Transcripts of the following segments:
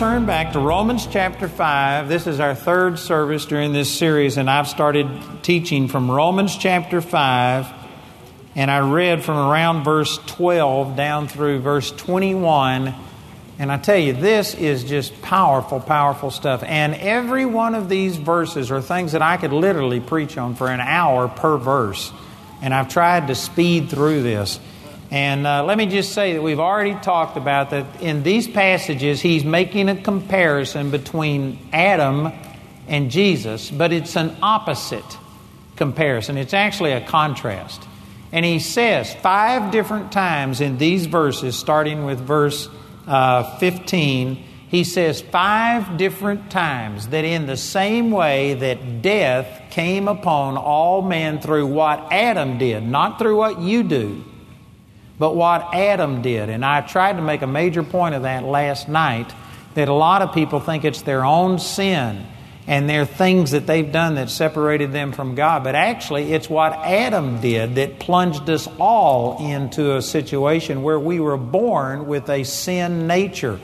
Turn back to Romans chapter 5. This is our third service during this series, and I've started teaching from Romans chapter 5, and I read from around verse 12 down through verse 21. And I tell you, this is just powerful, powerful stuff. And every one of these verses are things that I could literally preach on for an hour per verse. And I've tried to speed through this. And uh, let me just say that we've already talked about that in these passages, he's making a comparison between Adam and Jesus, but it's an opposite comparison. It's actually a contrast. And he says five different times in these verses, starting with verse uh, 15, he says five different times that in the same way that death came upon all men through what Adam did, not through what you do but what Adam did. And I tried to make a major point of that last night that a lot of people think it's their own sin and their things that they've done that separated them from God. But actually, it's what Adam did that plunged us all into a situation where we were born with a sin nature.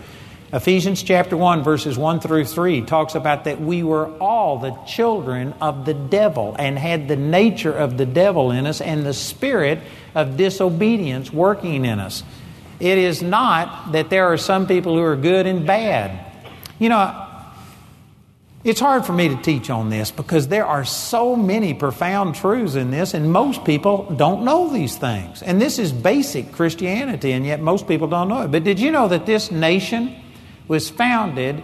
Ephesians chapter 1, verses 1 through 3 talks about that we were all the children of the devil and had the nature of the devil in us and the spirit of disobedience working in us. It is not that there are some people who are good and bad. You know, it's hard for me to teach on this because there are so many profound truths in this, and most people don't know these things. And this is basic Christianity, and yet most people don't know it. But did you know that this nation was founded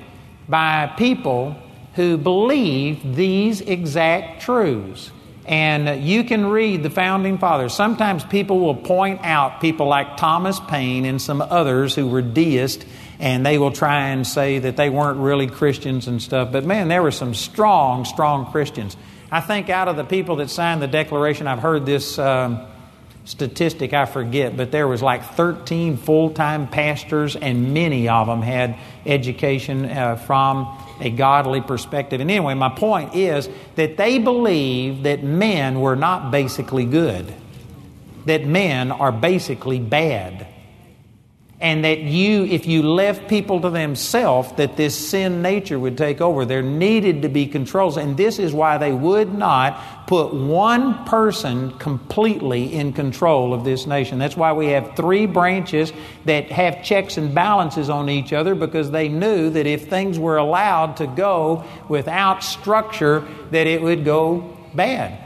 by people who believe these exact truths? And you can read the founding fathers. Sometimes people will point out people like Thomas Paine and some others who were deists, and they will try and say that they weren't really Christians and stuff. But man, there were some strong, strong Christians. I think out of the people that signed the Declaration, I've heard this um, statistic, I forget, but there was like 13 full time pastors, and many of them had education uh, from a godly perspective. And anyway, my point is that they believe that men were not basically good, that men are basically bad and that you, if you left people to themselves, that this sin nature would take over. There needed to be controls, and this is why they would not put one person completely in control of this nation. That's why we have three branches that have checks and balances on each other because they knew that if things were allowed to go without structure, that it would go bad.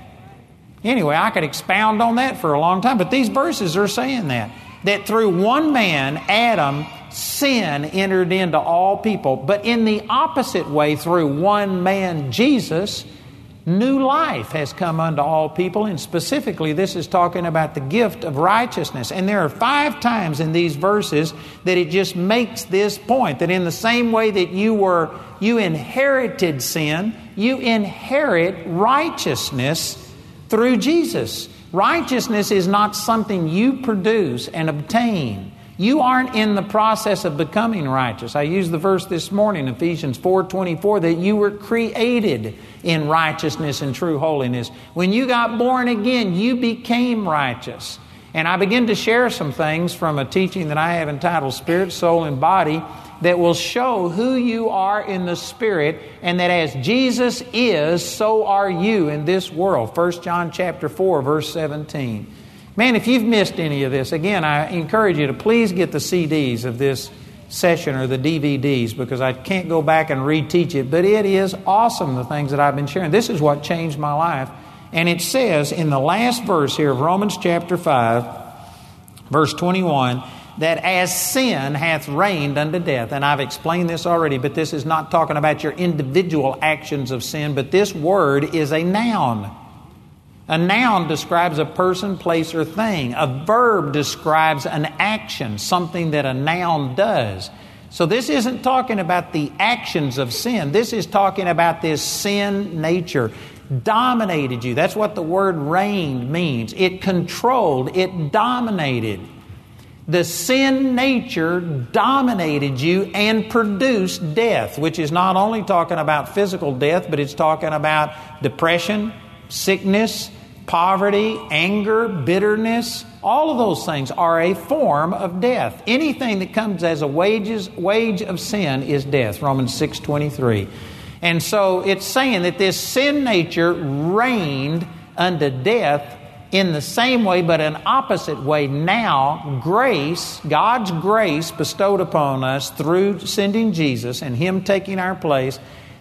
Anyway, I could expound on that for a long time, but these verses are saying that that through one man, Adam, sin entered into all people. But in the opposite way, through one man, Jesus, new life has come unto all people. And specifically, this is talking about the gift of righteousness. And there are five times in these verses that it just makes this point that in the same way that you were, you inherited sin, you inherit righteousness through Jesus. Righteousness is not something you produce and obtain. You aren't in the process of becoming righteous. I used the verse this morning, Ephesians 4:24, that you were created in righteousness and true holiness. When you got born again, you became righteous. And I begin to share some things from a teaching that I have entitled Spirit, Soul, and Body that will show who you are in the Spirit and that as Jesus is, so are you in this world. 1 John chapter 4, verse 17. Man, if you've missed any of this, again, I encourage you to please get the CDs of this session or the DVDs because I can't go back and reteach it, but it is awesome the things that I've been sharing. This is what changed my life. And it says in the last verse here of Romans chapter 5, verse 21, that as sin hath reigned unto death. And I've explained this already, but this is not talking about your individual actions of sin, but this word is a noun. A noun describes a person, place, or thing. A verb describes an action, something that a noun does. So this isn't talking about the actions of sin. This is talking about this sin nature. Dominated you. That's what the word reigned means. It controlled, it dominated. The sin nature dominated you and produced death, which is not only talking about physical death, but it's talking about depression, sickness, poverty, anger, bitterness, all of those things are a form of death. Anything that comes as a wages, wage of sin is death. Romans 6:23. And so it's saying that this sin nature reigned unto death in the same way, but an opposite way. Now, grace, God's grace bestowed upon us through sending Jesus and Him taking our place,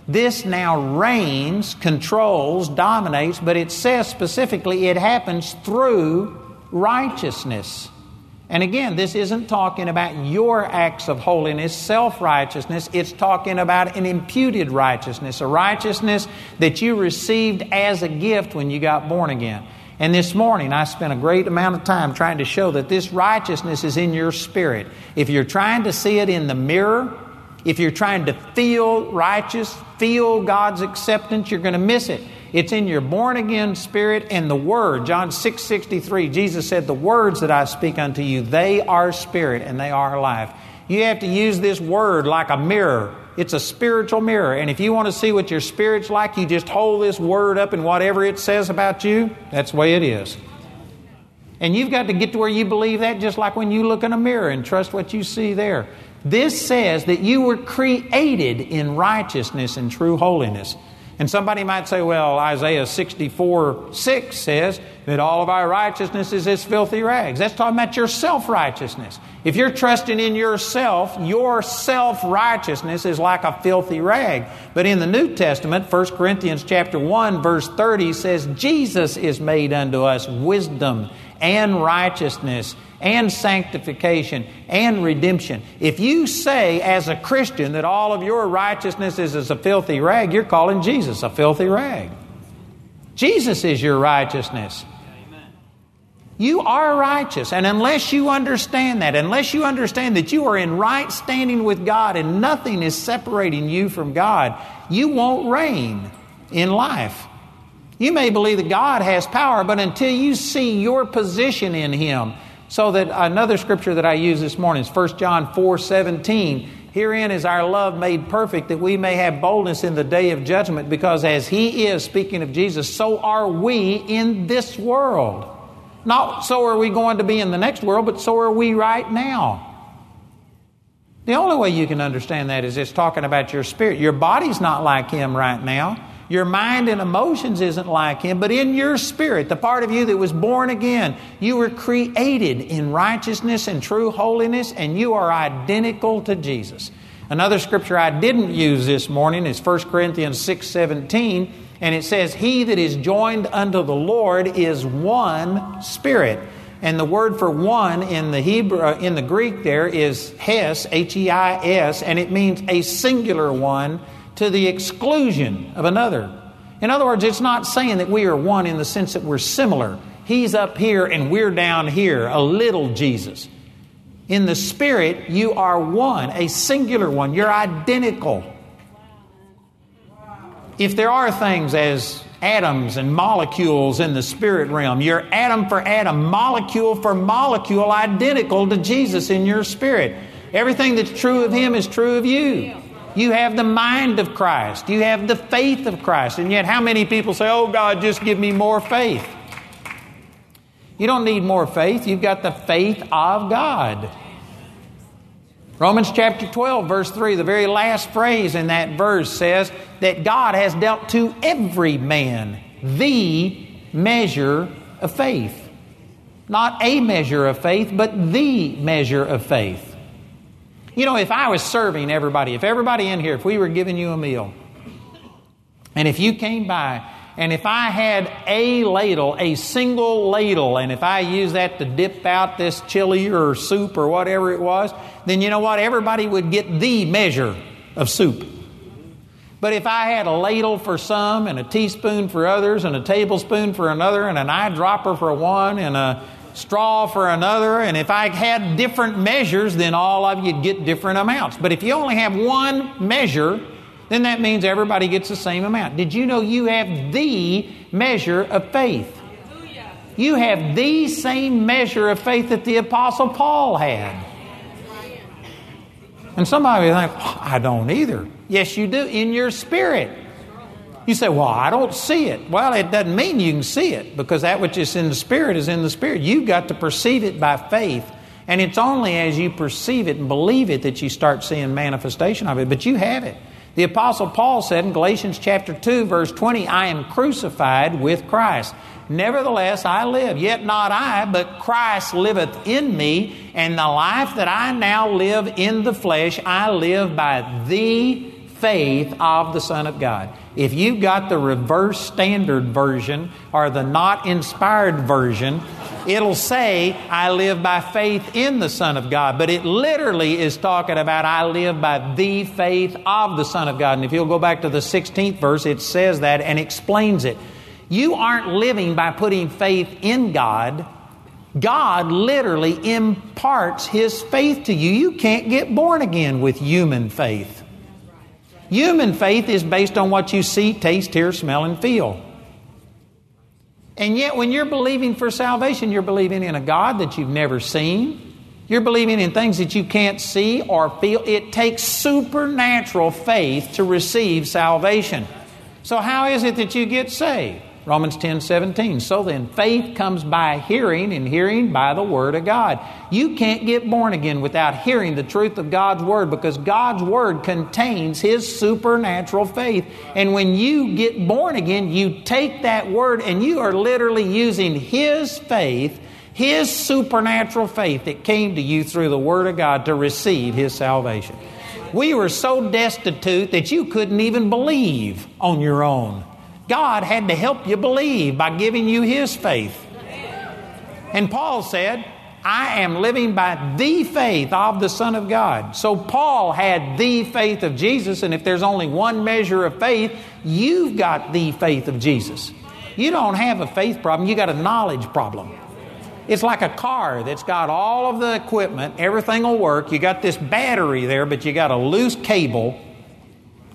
this now reigns, controls, dominates, but it says specifically it happens through righteousness. And again, this isn't talking about your acts of holiness, self righteousness. It's talking about an imputed righteousness, a righteousness that you received as a gift when you got born again. And this morning, I spent a great amount of time trying to show that this righteousness is in your spirit. If you're trying to see it in the mirror, if you're trying to feel righteous, feel God's acceptance, you're going to miss it. It's in your born again spirit and the word. John 6 63, Jesus said, The words that I speak unto you, they are spirit and they are life. You have to use this word like a mirror. It's a spiritual mirror. And if you want to see what your spirit's like, you just hold this word up and whatever it says about you, that's the way it is. And you've got to get to where you believe that just like when you look in a mirror and trust what you see there. This says that you were created in righteousness and true holiness. And somebody might say, well, Isaiah 64 6 says that all of our righteousness is as filthy rags. That's talking about your self righteousness. If you're trusting in yourself, your self righteousness is like a filthy rag. But in the New Testament, 1 Corinthians chapter 1, verse 30 says, Jesus is made unto us wisdom and righteousness and sanctification and redemption. If you say as a Christian that all of your righteousness is as a filthy rag, you're calling Jesus a filthy rag. Jesus is your righteousness. You are righteous. And unless you understand that, unless you understand that you are in right standing with God and nothing is separating you from God, you won't reign in life. You may believe that God has power, but until you see your position in Him, so that another scripture that I use this morning is 1 John 4 17. Herein is our love made perfect, that we may have boldness in the day of judgment, because as He is, speaking of Jesus, so are we in this world. Not so are we going to be in the next world, but so are we right now. The only way you can understand that is it's talking about your spirit. Your body's not like Him right now. Your mind and emotions isn't like Him, but in your spirit, the part of you that was born again, you were created in righteousness and true holiness, and you are identical to Jesus. Another scripture I didn't use this morning is 1 Corinthians 6 17, and it says, He that is joined unto the Lord is one spirit. And the word for one in the Hebrew uh, in the Greek there is heis, H E I S, and it means a singular one to the exclusion of another. In other words, it's not saying that we are one in the sense that we're similar. He's up here and we're down here, a little Jesus. In the Spirit, you are one, a singular one. You're identical. If there are things as atoms and molecules in the spirit realm, you're atom for atom, molecule for molecule, identical to Jesus in your spirit. Everything that's true of Him is true of you. You have the mind of Christ. You have the faith of Christ. And yet, how many people say, Oh, God, just give me more faith? You don't need more faith. You've got the faith of God. Romans chapter 12, verse 3, the very last phrase in that verse says that God has dealt to every man the measure of faith. Not a measure of faith, but the measure of faith. You know, if I was serving everybody, if everybody in here, if we were giving you a meal, and if you came by, and if I had a ladle, a single ladle, and if I used that to dip out this chili or soup or whatever it was, then you know what? Everybody would get the measure of soup. But if I had a ladle for some, and a teaspoon for others, and a tablespoon for another, and an eyedropper for one, and a straw for another, and if I had different measures, then all of you'd get different amounts. But if you only have one measure, then that means everybody gets the same amount. Did you know you have the measure of faith? You have the same measure of faith that the Apostle Paul had. And somebody will think, oh, I don't either. Yes, you do, in your spirit. You say, Well, I don't see it. Well, it doesn't mean you can see it because that which is in the Spirit is in the Spirit. You've got to perceive it by faith. And it's only as you perceive it and believe it that you start seeing manifestation of it. But you have it. The Apostle Paul said in Galatians chapter 2, verse 20, I am crucified with Christ. Nevertheless, I live, yet not I, but Christ liveth in me, and the life that I now live in the flesh, I live by the faith of the Son of God. If you've got the reverse standard version or the not inspired version, it'll say, I live by faith in the Son of God. But it literally is talking about, I live by the faith of the Son of God. And if you'll go back to the 16th verse, it says that and explains it. You aren't living by putting faith in God. God literally imparts His faith to you. You can't get born again with human faith. Human faith is based on what you see, taste, hear, smell, and feel. And yet, when you're believing for salvation, you're believing in a God that you've never seen. You're believing in things that you can't see or feel. It takes supernatural faith to receive salvation. So, how is it that you get saved? Romans 10 17. So then, faith comes by hearing, and hearing by the Word of God. You can't get born again without hearing the truth of God's Word because God's Word contains His supernatural faith. And when you get born again, you take that Word and you are literally using His faith, His supernatural faith that came to you through the Word of God to receive His salvation. We were so destitute that you couldn't even believe on your own. God had to help you believe by giving you His faith. And Paul said, I am living by the faith of the Son of God. So Paul had the faith of Jesus, and if there's only one measure of faith, you've got the faith of Jesus. You don't have a faith problem, you got a knowledge problem. It's like a car that's got all of the equipment, everything will work. You got this battery there, but you got a loose cable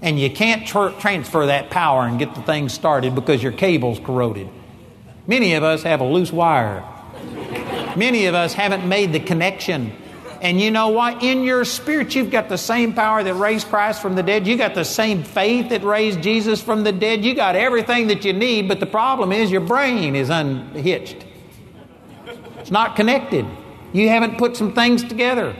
and you can't tr- transfer that power and get the thing started because your cable's corroded. Many of us have a loose wire. Many of us haven't made the connection. And you know what? In your spirit, you've got the same power that raised Christ from the dead. You got the same faith that raised Jesus from the dead. You got everything that you need, but the problem is your brain is unhitched. It's not connected. You haven't put some things together.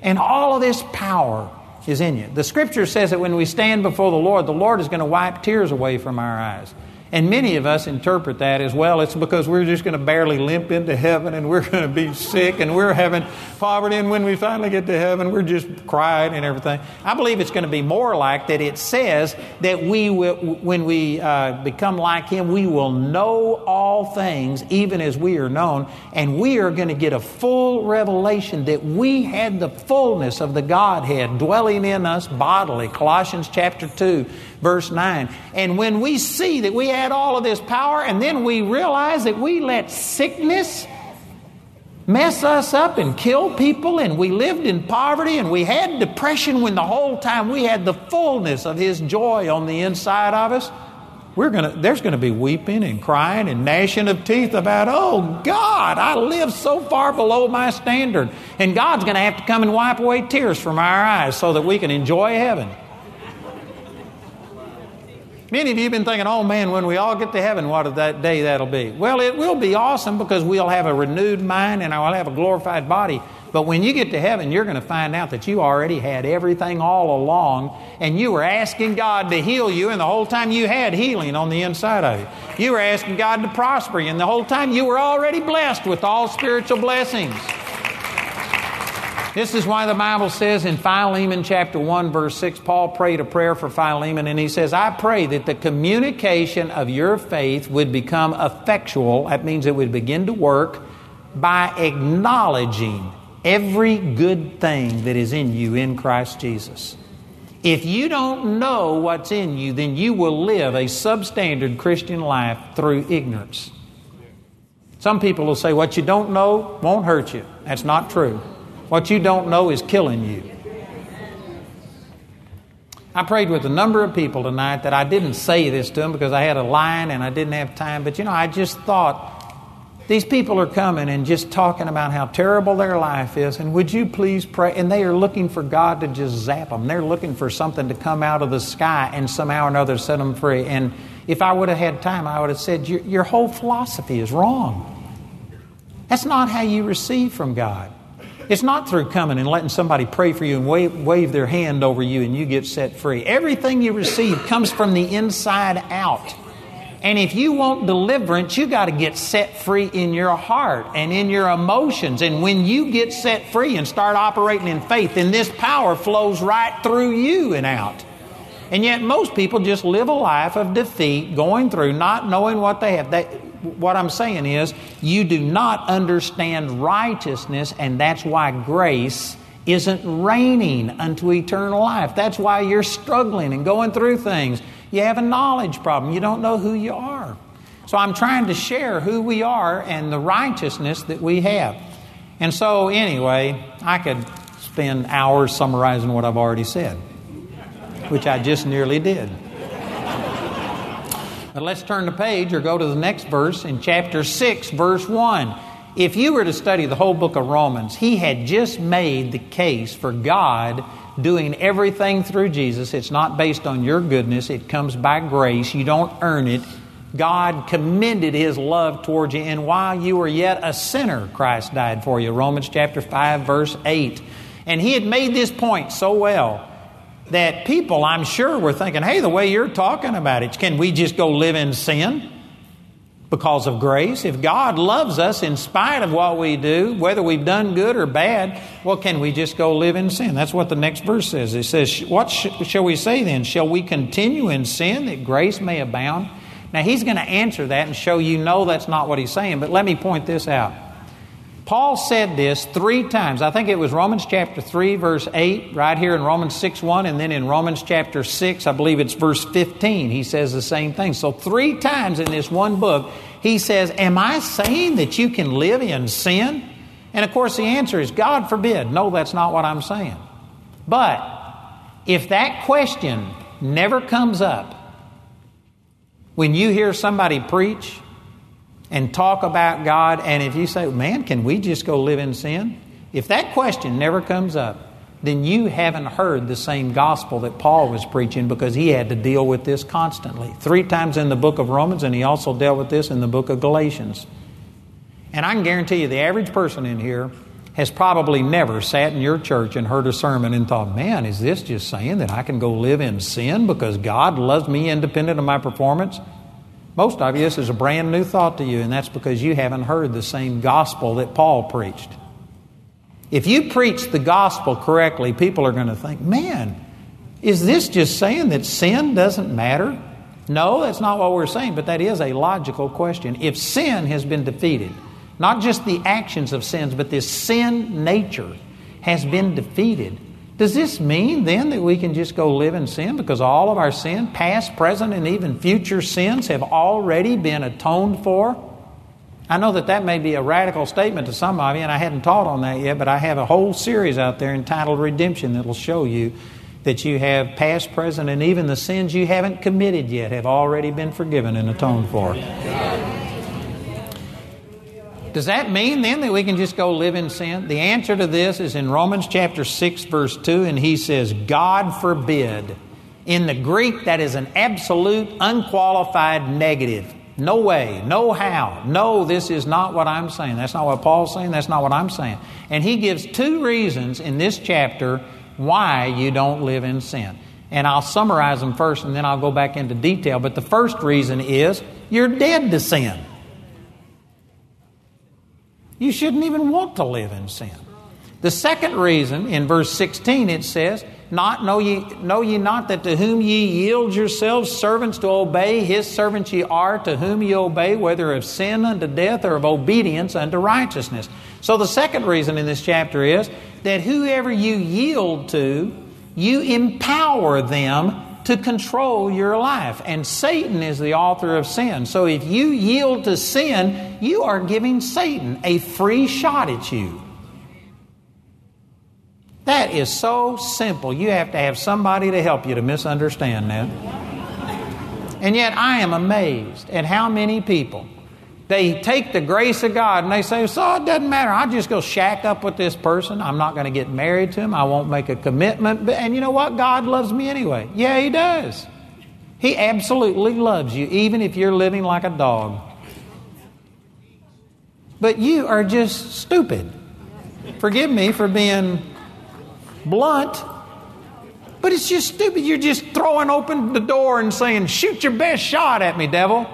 And all of this power is in you. The scripture says that when we stand before the Lord, the Lord is going to wipe tears away from our eyes. And many of us interpret that as well. It's because we're just going to barely limp into heaven and we're going to be sick and we're having poverty. And when we finally get to heaven, we're just crying and everything. I believe it's going to be more like that. It says that we will, when we uh, become like Him, we will know all things even as we are known. And we are going to get a full revelation that we had the fullness of the Godhead dwelling in us bodily. Colossians chapter 2 verse 9. And when we see that we had all of this power, and then we realize that we let sickness mess us up and kill people, and we lived in poverty, and we had depression when the whole time we had the fullness of His joy on the inside of us. We're gonna, there's going to be weeping and crying and gnashing of teeth about, oh God, I live so far below my standard. And God's going to have to come and wipe away tears from our eyes so that we can enjoy heaven. Many of you have been thinking, oh man, when we all get to heaven, what a that day that'll be? Well, it will be awesome because we'll have a renewed mind and I'll have a glorified body. But when you get to heaven, you're going to find out that you already had everything all along and you were asking God to heal you, and the whole time you had healing on the inside of you. You were asking God to prosper you, and the whole time you were already blessed with all spiritual blessings. This is why the Bible says in Philemon chapter 1, verse 6, Paul prayed a prayer for Philemon, and he says, I pray that the communication of your faith would become effectual. That means it would begin to work by acknowledging every good thing that is in you in Christ Jesus. If you don't know what's in you, then you will live a substandard Christian life through ignorance. Some people will say, What you don't know won't hurt you. That's not true. What you don't know is killing you. I prayed with a number of people tonight that I didn't say this to them because I had a line and I didn't have time, but you know, I just thought These people are coming and just talking about how terrible their life is, and would you please pray? And they are looking for God to just zap them. They're looking for something to come out of the sky and somehow or another set them free. And if I would have had time, I would have said, Your, your whole philosophy is wrong. That's not how you receive from God. It's not through coming and letting somebody pray for you and wave, wave their hand over you and you get set free. Everything you receive comes from the inside out. And if you want deliverance, you got to get set free in your heart and in your emotions. And when you get set free and start operating in faith, then this power flows right through you and out. And yet, most people just live a life of defeat, going through, not knowing what they have. They, what I'm saying is, you do not understand righteousness, and that's why grace isn't reigning unto eternal life. That's why you're struggling and going through things. You have a knowledge problem. You don't know who you are. So I'm trying to share who we are and the righteousness that we have. And so, anyway, I could spend hours summarizing what I've already said, which I just nearly did. But let's turn the page or go to the next verse in chapter 6, verse 1. If you were to study the whole book of Romans, he had just made the case for God doing everything through Jesus. It's not based on your goodness, it comes by grace. You don't earn it. God commended his love towards you, and while you were yet a sinner, Christ died for you. Romans chapter 5, verse 8. And he had made this point so well that people, I'm sure, were thinking, hey, the way you're talking about it, can we just go live in sin? because of grace. If God loves us in spite of what we do, whether we've done good or bad, well, can we just go live in sin? That's what the next verse says. It says, What sh- shall we say then? Shall we continue in sin that grace may abound? Now, he's going to answer that and show you, no, that's not what he's saying. But let me point this out. Paul said this three times. I think it was Romans chapter 3, verse 8, right here in Romans 6 1, and then in Romans chapter 6, I believe it's verse 15, he says the same thing. So, three times in this one book, he says, Am I saying that you can live in sin? And of course, the answer is God forbid. No, that's not what I'm saying. But if that question never comes up when you hear somebody preach, and talk about God, and if you say, man, can we just go live in sin? If that question never comes up, then you haven't heard the same gospel that Paul was preaching because he had to deal with this constantly. Three times in the book of Romans, and he also dealt with this in the book of Galatians. And I can guarantee you, the average person in here has probably never sat in your church and heard a sermon and thought, man, is this just saying that I can go live in sin because God loves me independent of my performance? Most of you, this is a brand new thought to you, and that's because you haven't heard the same gospel that Paul preached. If you preach the gospel correctly, people are going to think, man, is this just saying that sin doesn't matter? No, that's not what we're saying, but that is a logical question. If sin has been defeated, not just the actions of sins, but this sin nature has been defeated, does this mean then that we can just go live in sin because all of our sin, past, present, and even future sins, have already been atoned for? I know that that may be a radical statement to some of you, and I hadn't taught on that yet, but I have a whole series out there entitled Redemption that will show you that you have past, present, and even the sins you haven't committed yet have already been forgiven and atoned for. Does that mean then that we can just go live in sin? The answer to this is in Romans chapter 6, verse 2, and he says, God forbid. In the Greek, that is an absolute, unqualified negative. No way, no how. No, this is not what I'm saying. That's not what Paul's saying. That's not what I'm saying. And he gives two reasons in this chapter why you don't live in sin. And I'll summarize them first and then I'll go back into detail. But the first reason is you're dead to sin. You shouldn't even want to live in sin. The second reason, in verse 16, it says, not know ye, know ye not that to whom ye yield yourselves servants to obey, his servants ye are, to whom ye obey, whether of sin unto death or of obedience unto righteousness. So the second reason in this chapter is that whoever you yield to, you empower them to control your life. And Satan is the author of sin. So if you yield to sin, you are giving Satan a free shot at you. That is so simple. You have to have somebody to help you to misunderstand that. And yet, I am amazed at how many people They take the grace of God and they say, So it doesn't matter. I'll just go shack up with this person. I'm not going to get married to him. I won't make a commitment. And you know what? God loves me anyway. Yeah, He does. He absolutely loves you, even if you're living like a dog. But you are just stupid. Forgive me for being blunt, but it's just stupid. You're just throwing open the door and saying, Shoot your best shot at me, devil.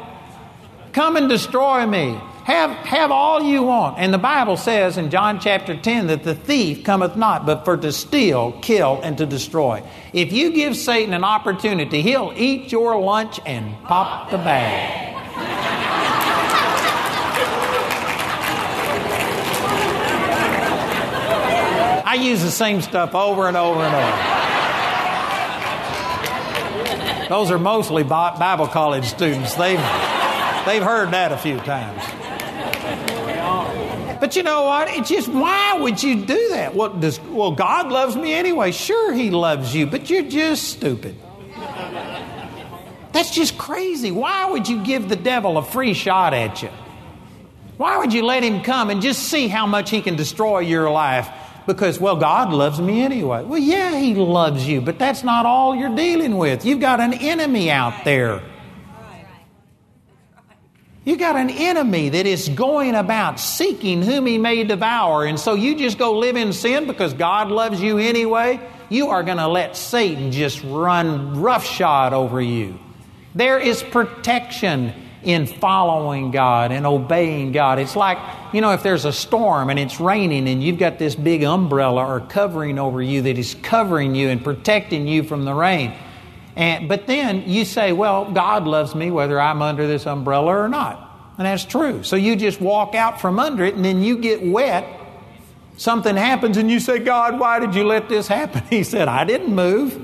Come and destroy me. Have, have all you want. And the Bible says in John chapter 10 that the thief cometh not but for to steal, kill, and to destroy. If you give Satan an opportunity, he'll eat your lunch and pop the bag. I use the same stuff over and over and over. Those are mostly Bible college students. They've, they've heard that a few times. But you know what? It's just why would you do that? What does well God loves me anyway. Sure he loves you, but you're just stupid. That's just crazy. Why would you give the devil a free shot at you? Why would you let him come and just see how much he can destroy your life? because, well, God loves me anyway. Well, yeah, He loves you, but that's not all you're dealing with. You've got an enemy out there. You got an enemy that is going about seeking whom he may devour. And so you just go live in sin because God loves you anyway. You are going to let Satan just run roughshod over you. There is protection in following God and obeying God. It's like, you know, if there's a storm and it's raining and you've got this big umbrella or covering over you that is covering you and protecting you from the rain. And, but then you say, well, God loves me whether I'm under this umbrella or not. And that's true. So you just walk out from under it and then you get wet. Something happens and you say, God, why did you let this happen? He said, I didn't move.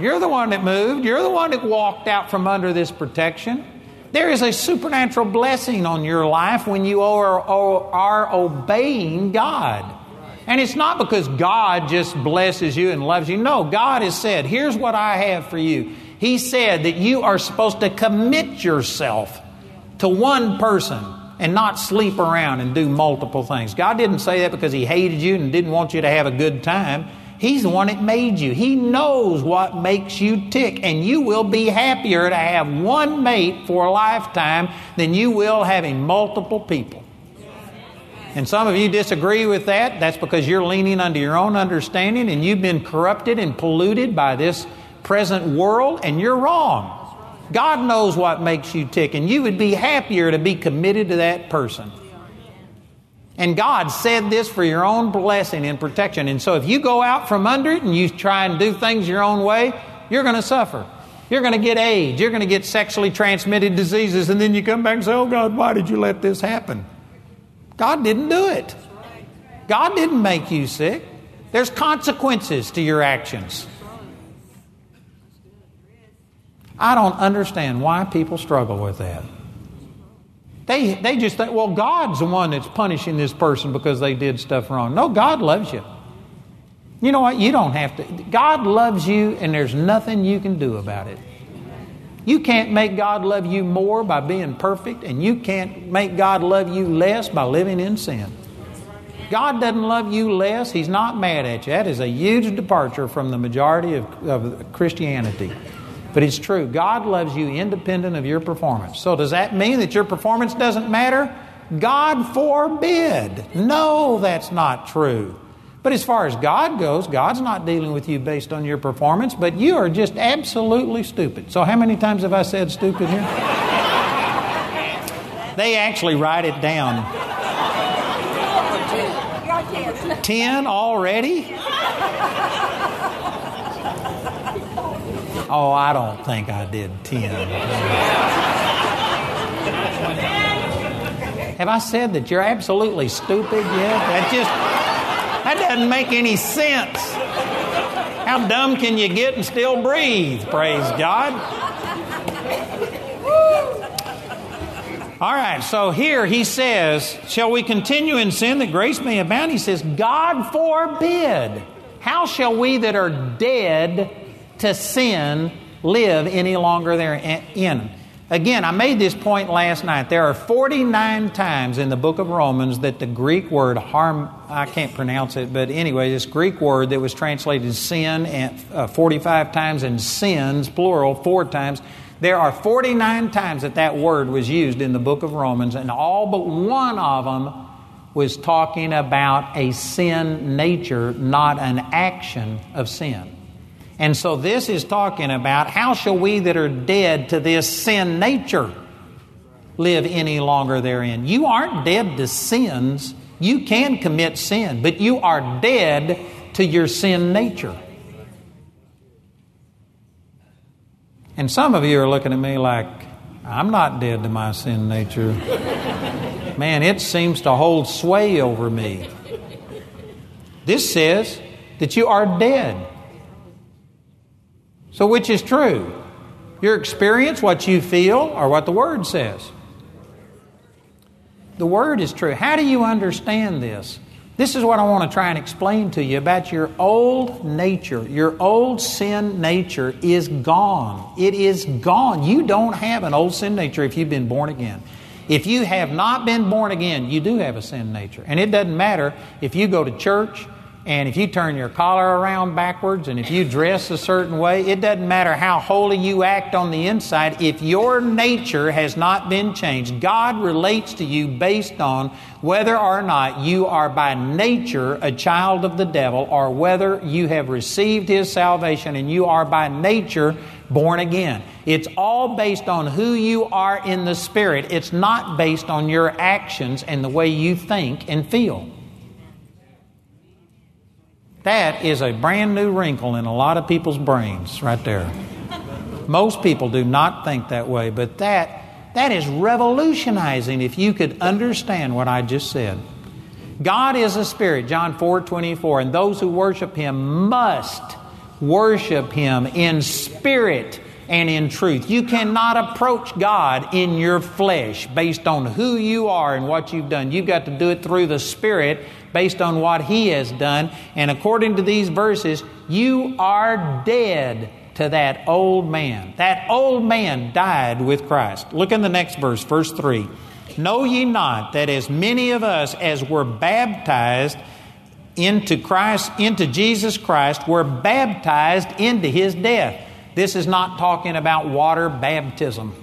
You're the one that moved. You're the one that walked out from under this protection. There is a supernatural blessing on your life when you are, are obeying God. And it's not because God just blesses you and loves you. No, God has said, here's what I have for you. He said that you are supposed to commit yourself to one person and not sleep around and do multiple things. God didn't say that because He hated you and didn't want you to have a good time. He's the one that made you. He knows what makes you tick, and you will be happier to have one mate for a lifetime than you will having multiple people. And some of you disagree with that. That's because you're leaning under your own understanding and you've been corrupted and polluted by this present world, and you're wrong. God knows what makes you tick, and you would be happier to be committed to that person. And God said this for your own blessing and protection. And so if you go out from under it and you try and do things your own way, you're going to suffer. You're going to get AIDS. You're going to get sexually transmitted diseases. And then you come back and say, Oh, God, why did you let this happen? God didn't do it. God didn't make you sick. There's consequences to your actions. I don't understand why people struggle with that. They, they just think, well, God's the one that's punishing this person because they did stuff wrong. No, God loves you. You know what? You don't have to. God loves you, and there's nothing you can do about it. You can't make God love you more by being perfect, and you can't make God love you less by living in sin. God doesn't love you less. He's not mad at you. That is a huge departure from the majority of, of Christianity. But it's true. God loves you independent of your performance. So does that mean that your performance doesn't matter? God forbid. No, that's not true. But as far as God goes, God's not dealing with you based on your performance, but you are just absolutely stupid. So, how many times have I said stupid here? they actually write it down. Ten already? Oh, I don't think I did 10. Have I said that you're absolutely stupid yet? That just that doesn't make any sense. How dumb can you get and still breathe? Praise God. All right, so here he says, Shall we continue in sin that grace may abound? He says, God forbid. How shall we that are dead to sin live any longer therein. Again, I made this point last night. There are 49 times in the book of Romans that the Greek word harm, I can't pronounce it, but anyway, this Greek word that was translated sin and, uh, 45 times and sins, plural, four times. There are 49 times that that word was used in the book of Romans, and all but one of them was talking about a sin nature, not an action of sin. And so this is talking about how shall we that are dead to this sin nature live any longer therein? You aren't dead to sins. You can commit sin, but you are dead to your sin nature. And some of you are looking at me like, I'm not dead to my sin nature. Man, it seems to hold sway over me. This says that you are dead. So, which is true? Your experience, what you feel, or what the Word says? The Word is true. How do you understand this? This is what I want to try and explain to you about your old nature. Your old sin nature is gone. It is gone. You don't have an old sin nature if you've been born again. If you have not been born again, you do have a sin nature. And it doesn't matter if you go to church and if you turn your collar around backwards and if you dress a certain way, it doesn't matter how holy you act on the inside. If your nature has not been changed, God relates to you based on whether or not you are by nature a child of the devil or whether you have received his salvation and you are by nature born again. It's all based on who you are in the Spirit. It's not based on your actions and the way you think and feel. That is a brand new wrinkle in a lot of people's brains right there. Most people do not think that way, but that that is revolutionizing if you could understand what I just said. God is a spirit, John 4 24, and those who worship him must worship him in spirit and in truth. You cannot approach God in your flesh based on who you are and what you've done. You've got to do it through the Spirit based on what He has done. And according to these verses, you are dead to that old man. That old man died with Christ. Look in the next verse, verse 3. Know ye not that as many of us as were baptized into Christ, into Jesus Christ, were baptized into his death? This is not talking about water baptism.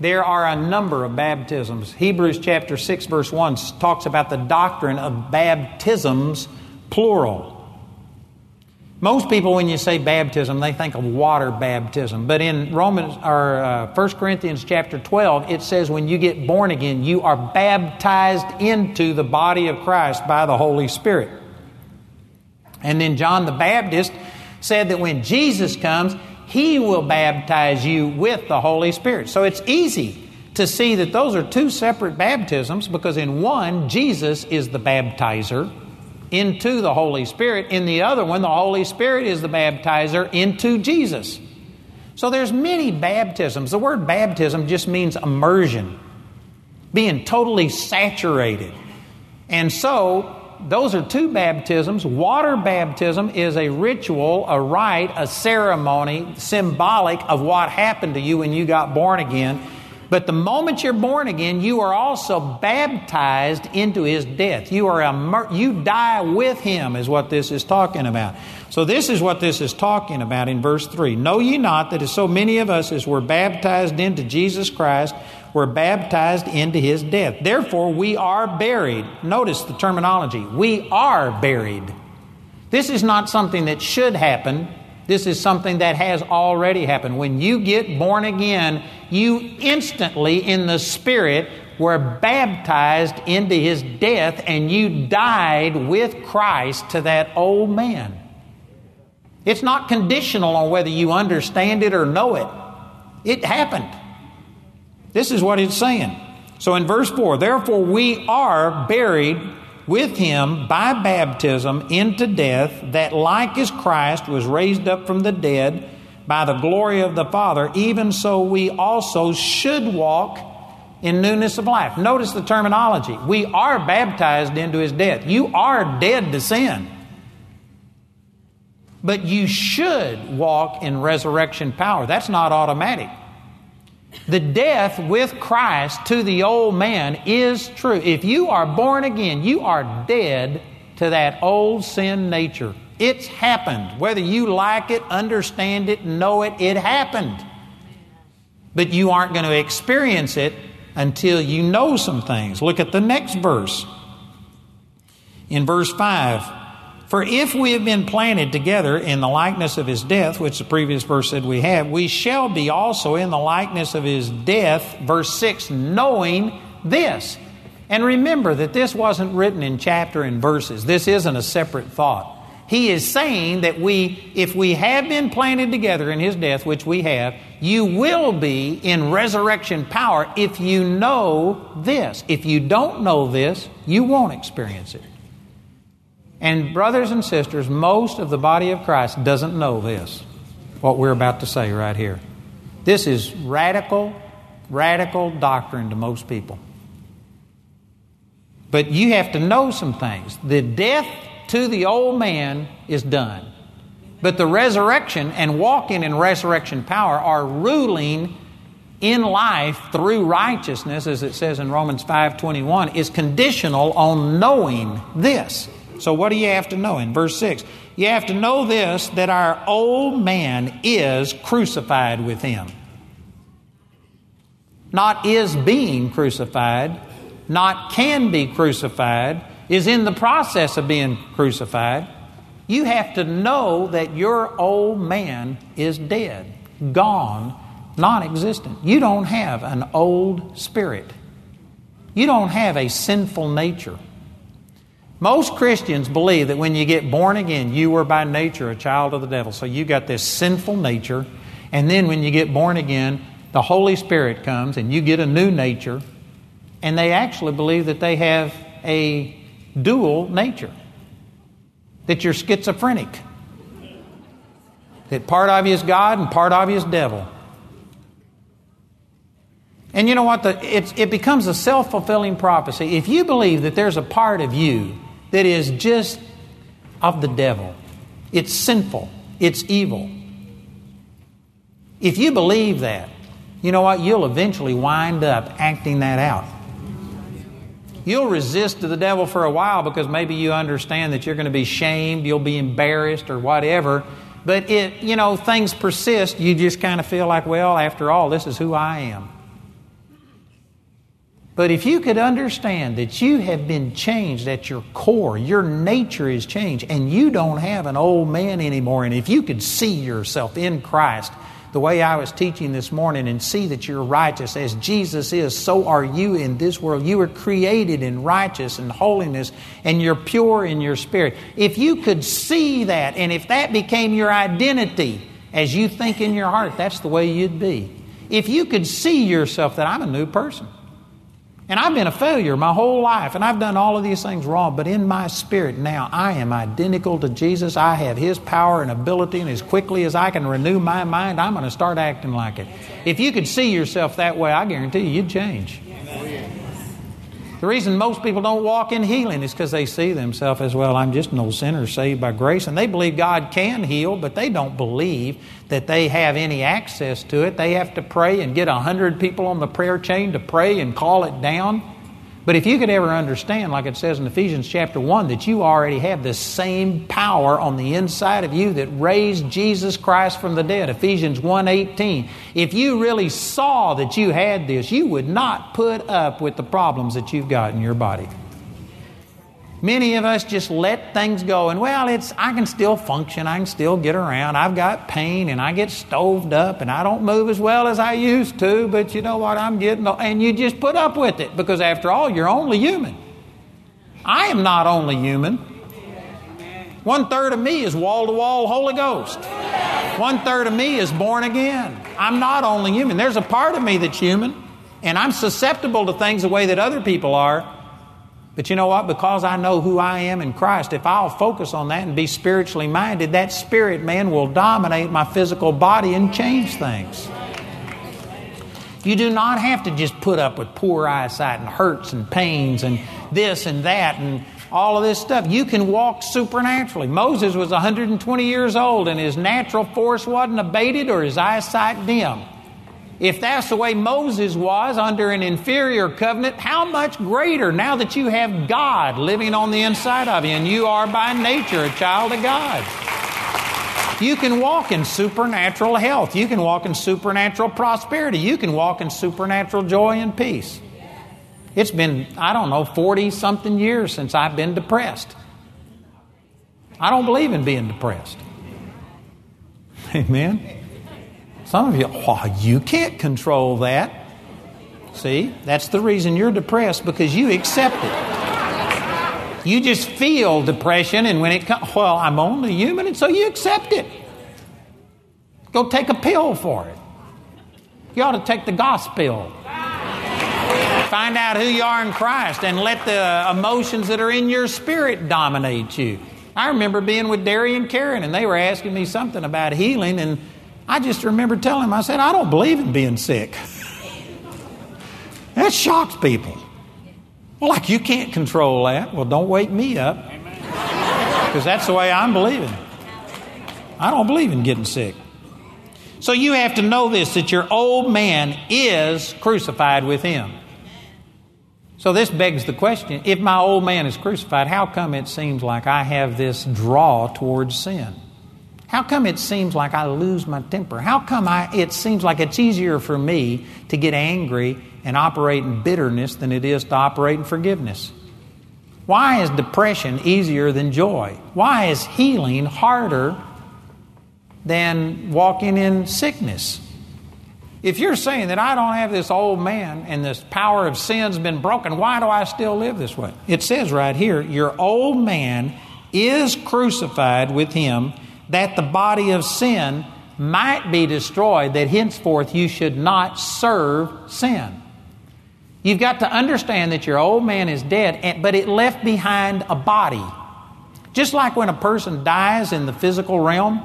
There are a number of baptisms. Hebrews chapter 6, verse 1 talks about the doctrine of baptisms, plural. Most people, when you say baptism, they think of water baptism. But in Romans or uh, 1 Corinthians chapter 12, it says when you get born again, you are baptized into the body of Christ by the Holy Spirit. And then John the Baptist said that when Jesus comes, he will baptize you with the Holy Spirit. So it's easy to see that those are two separate baptisms because in one, Jesus is the baptizer into the Holy Spirit. In the other one, the Holy Spirit is the baptizer into Jesus. So there's many baptisms. The word baptism just means immersion, being totally saturated. And so those are two baptisms. Water baptism is a ritual, a rite, a ceremony symbolic of what happened to you when you got born again. But the moment you're born again, you are also baptized into his death. You are immer- you die with him is what this is talking about. So this is what this is talking about in verse 3. Know ye not that as so many of us as were baptized into Jesus Christ were baptized into his death. Therefore, we are buried. Notice the terminology. We are buried. This is not something that should happen. This is something that has already happened. When you get born again, you instantly, in the Spirit, were baptized into his death and you died with Christ to that old man. It's not conditional on whether you understand it or know it. It happened. This is what it's saying. So in verse 4, therefore we are buried with him by baptism into death, that like as Christ was raised up from the dead by the glory of the Father, even so we also should walk in newness of life. Notice the terminology. We are baptized into his death. You are dead to sin. But you should walk in resurrection power. That's not automatic. The death with Christ to the old man is true. If you are born again, you are dead to that old sin nature. It's happened. Whether you like it, understand it, know it, it happened. But you aren't going to experience it until you know some things. Look at the next verse. In verse 5, for if we have been planted together in the likeness of his death, which the previous verse said we have, we shall be also in the likeness of his death, verse 6, knowing this. And remember that this wasn't written in chapter and verses. This isn't a separate thought. He is saying that we, if we have been planted together in his death, which we have, you will be in resurrection power if you know this. If you don't know this, you won't experience it. And, brothers and sisters, most of the body of Christ doesn't know this, what we're about to say right here. This is radical, radical doctrine to most people. But you have to know some things. The death to the old man is done. But the resurrection and walking in resurrection power are ruling in life through righteousness, as it says in Romans 5:21, is conditional on knowing this. So, what do you have to know? In verse 6, you have to know this that our old man is crucified with him. Not is being crucified, not can be crucified, is in the process of being crucified. You have to know that your old man is dead, gone, non existent. You don't have an old spirit, you don't have a sinful nature. Most Christians believe that when you get born again, you were by nature a child of the devil. So you got this sinful nature. And then when you get born again, the Holy Spirit comes and you get a new nature. And they actually believe that they have a dual nature, that you're schizophrenic, that part of you is God and part of you is devil. And you know what? The, it becomes a self fulfilling prophecy. If you believe that there's a part of you that is just of the devil. It's sinful, it's evil. If you believe that, you know what? You'll eventually wind up acting that out. You'll resist to the devil for a while because maybe you understand that you're going to be shamed, you'll be embarrassed, or whatever. But it, you know, things persist. You just kind of feel like, well, after all, this is who I am. But if you could understand that you have been changed at your core, your nature is changed, and you don't have an old man anymore, and if you could see yourself in Christ the way I was teaching this morning and see that you're righteous as Jesus is, so are you in this world. You were created in righteousness and holiness, and you're pure in your spirit. If you could see that, and if that became your identity as you think in your heart, that's the way you'd be. If you could see yourself that I'm a new person. And I've been a failure my whole life, and I've done all of these things wrong, but in my spirit now, I am identical to Jesus. I have His power and ability, and as quickly as I can renew my mind, I'm going to start acting like it. If you could see yourself that way, I guarantee you, you'd change. The reason most people don't walk in healing is because they see themselves as well. I'm just an old sinner saved by grace. And they believe God can heal, but they don't believe that they have any access to it. They have to pray and get a hundred people on the prayer chain to pray and call it down. But if you could ever understand, like it says in Ephesians chapter 1, that you already have the same power on the inside of you that raised Jesus Christ from the dead, Ephesians 1:18. If you really saw that you had this, you would not put up with the problems that you've got in your body. Many of us just let things go and well, it's I can still function, I can still get around. I've got pain and I get stoved up and I don't move as well as I used to, but you know what? I'm getting and you just put up with it because after all, you're only human. I am not only human. One third of me is wall to wall Holy Ghost. One third of me is born again. I'm not only human. There's a part of me that's human, and I'm susceptible to things the way that other people are. But you know what? Because I know who I am in Christ, if I'll focus on that and be spiritually minded, that spirit man will dominate my physical body and change things. You do not have to just put up with poor eyesight and hurts and pains and this and that and all of this stuff. You can walk supernaturally. Moses was 120 years old and his natural force wasn't abated or his eyesight dim. If that's the way Moses was under an inferior covenant, how much greater now that you have God living on the inside of you and you are by nature a child of God? You can walk in supernatural health. You can walk in supernatural prosperity. You can walk in supernatural joy and peace. It's been, I don't know, 40 something years since I've been depressed. I don't believe in being depressed. Amen. Some of you, you can't control that. See, that's the reason you're depressed because you accept it. You just feel depression, and when it comes, well, I'm only human, and so you accept it. Go take a pill for it. You ought to take the gospel. Find out who you are in Christ and let the emotions that are in your spirit dominate you. I remember being with Derry and Karen, and they were asking me something about healing, and I just remember telling him, I said, I don't believe in being sick. that shocks people. Well, like you can't control that. Well, don't wake me up. Because that's the way I'm believing. I don't believe in getting sick. So you have to know this that your old man is crucified with him. So this begs the question if my old man is crucified, how come it seems like I have this draw towards sin? How come it seems like I lose my temper? How come I, it seems like it's easier for me to get angry and operate in bitterness than it is to operate in forgiveness? Why is depression easier than joy? Why is healing harder than walking in sickness? If you're saying that I don't have this old man and this power of sin's been broken, why do I still live this way? It says right here, your old man is crucified with him that the body of sin might be destroyed, that henceforth you should not serve sin. You've got to understand that your old man is dead, but it left behind a body. Just like when a person dies in the physical realm,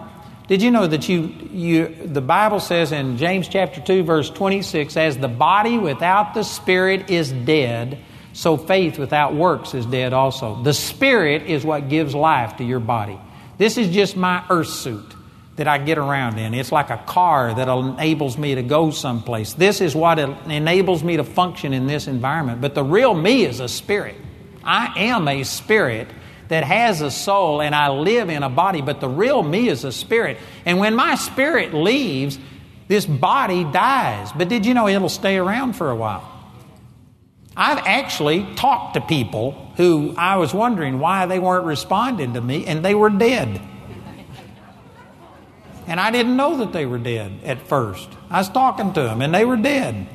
did you know that you, you the Bible says in James chapter 2 verse 26 as the body without the spirit is dead, so faith without works is dead also. The spirit is what gives life to your body. This is just my earth suit that I get around in. It's like a car that enables me to go someplace. This is what enables me to function in this environment. But the real me is a spirit. I am a spirit that has a soul and I live in a body, but the real me is a spirit. And when my spirit leaves, this body dies. But did you know it'll stay around for a while? I've actually talked to people who I was wondering why they weren't responding to me, and they were dead. And I didn't know that they were dead at first. I was talking to them, and they were dead.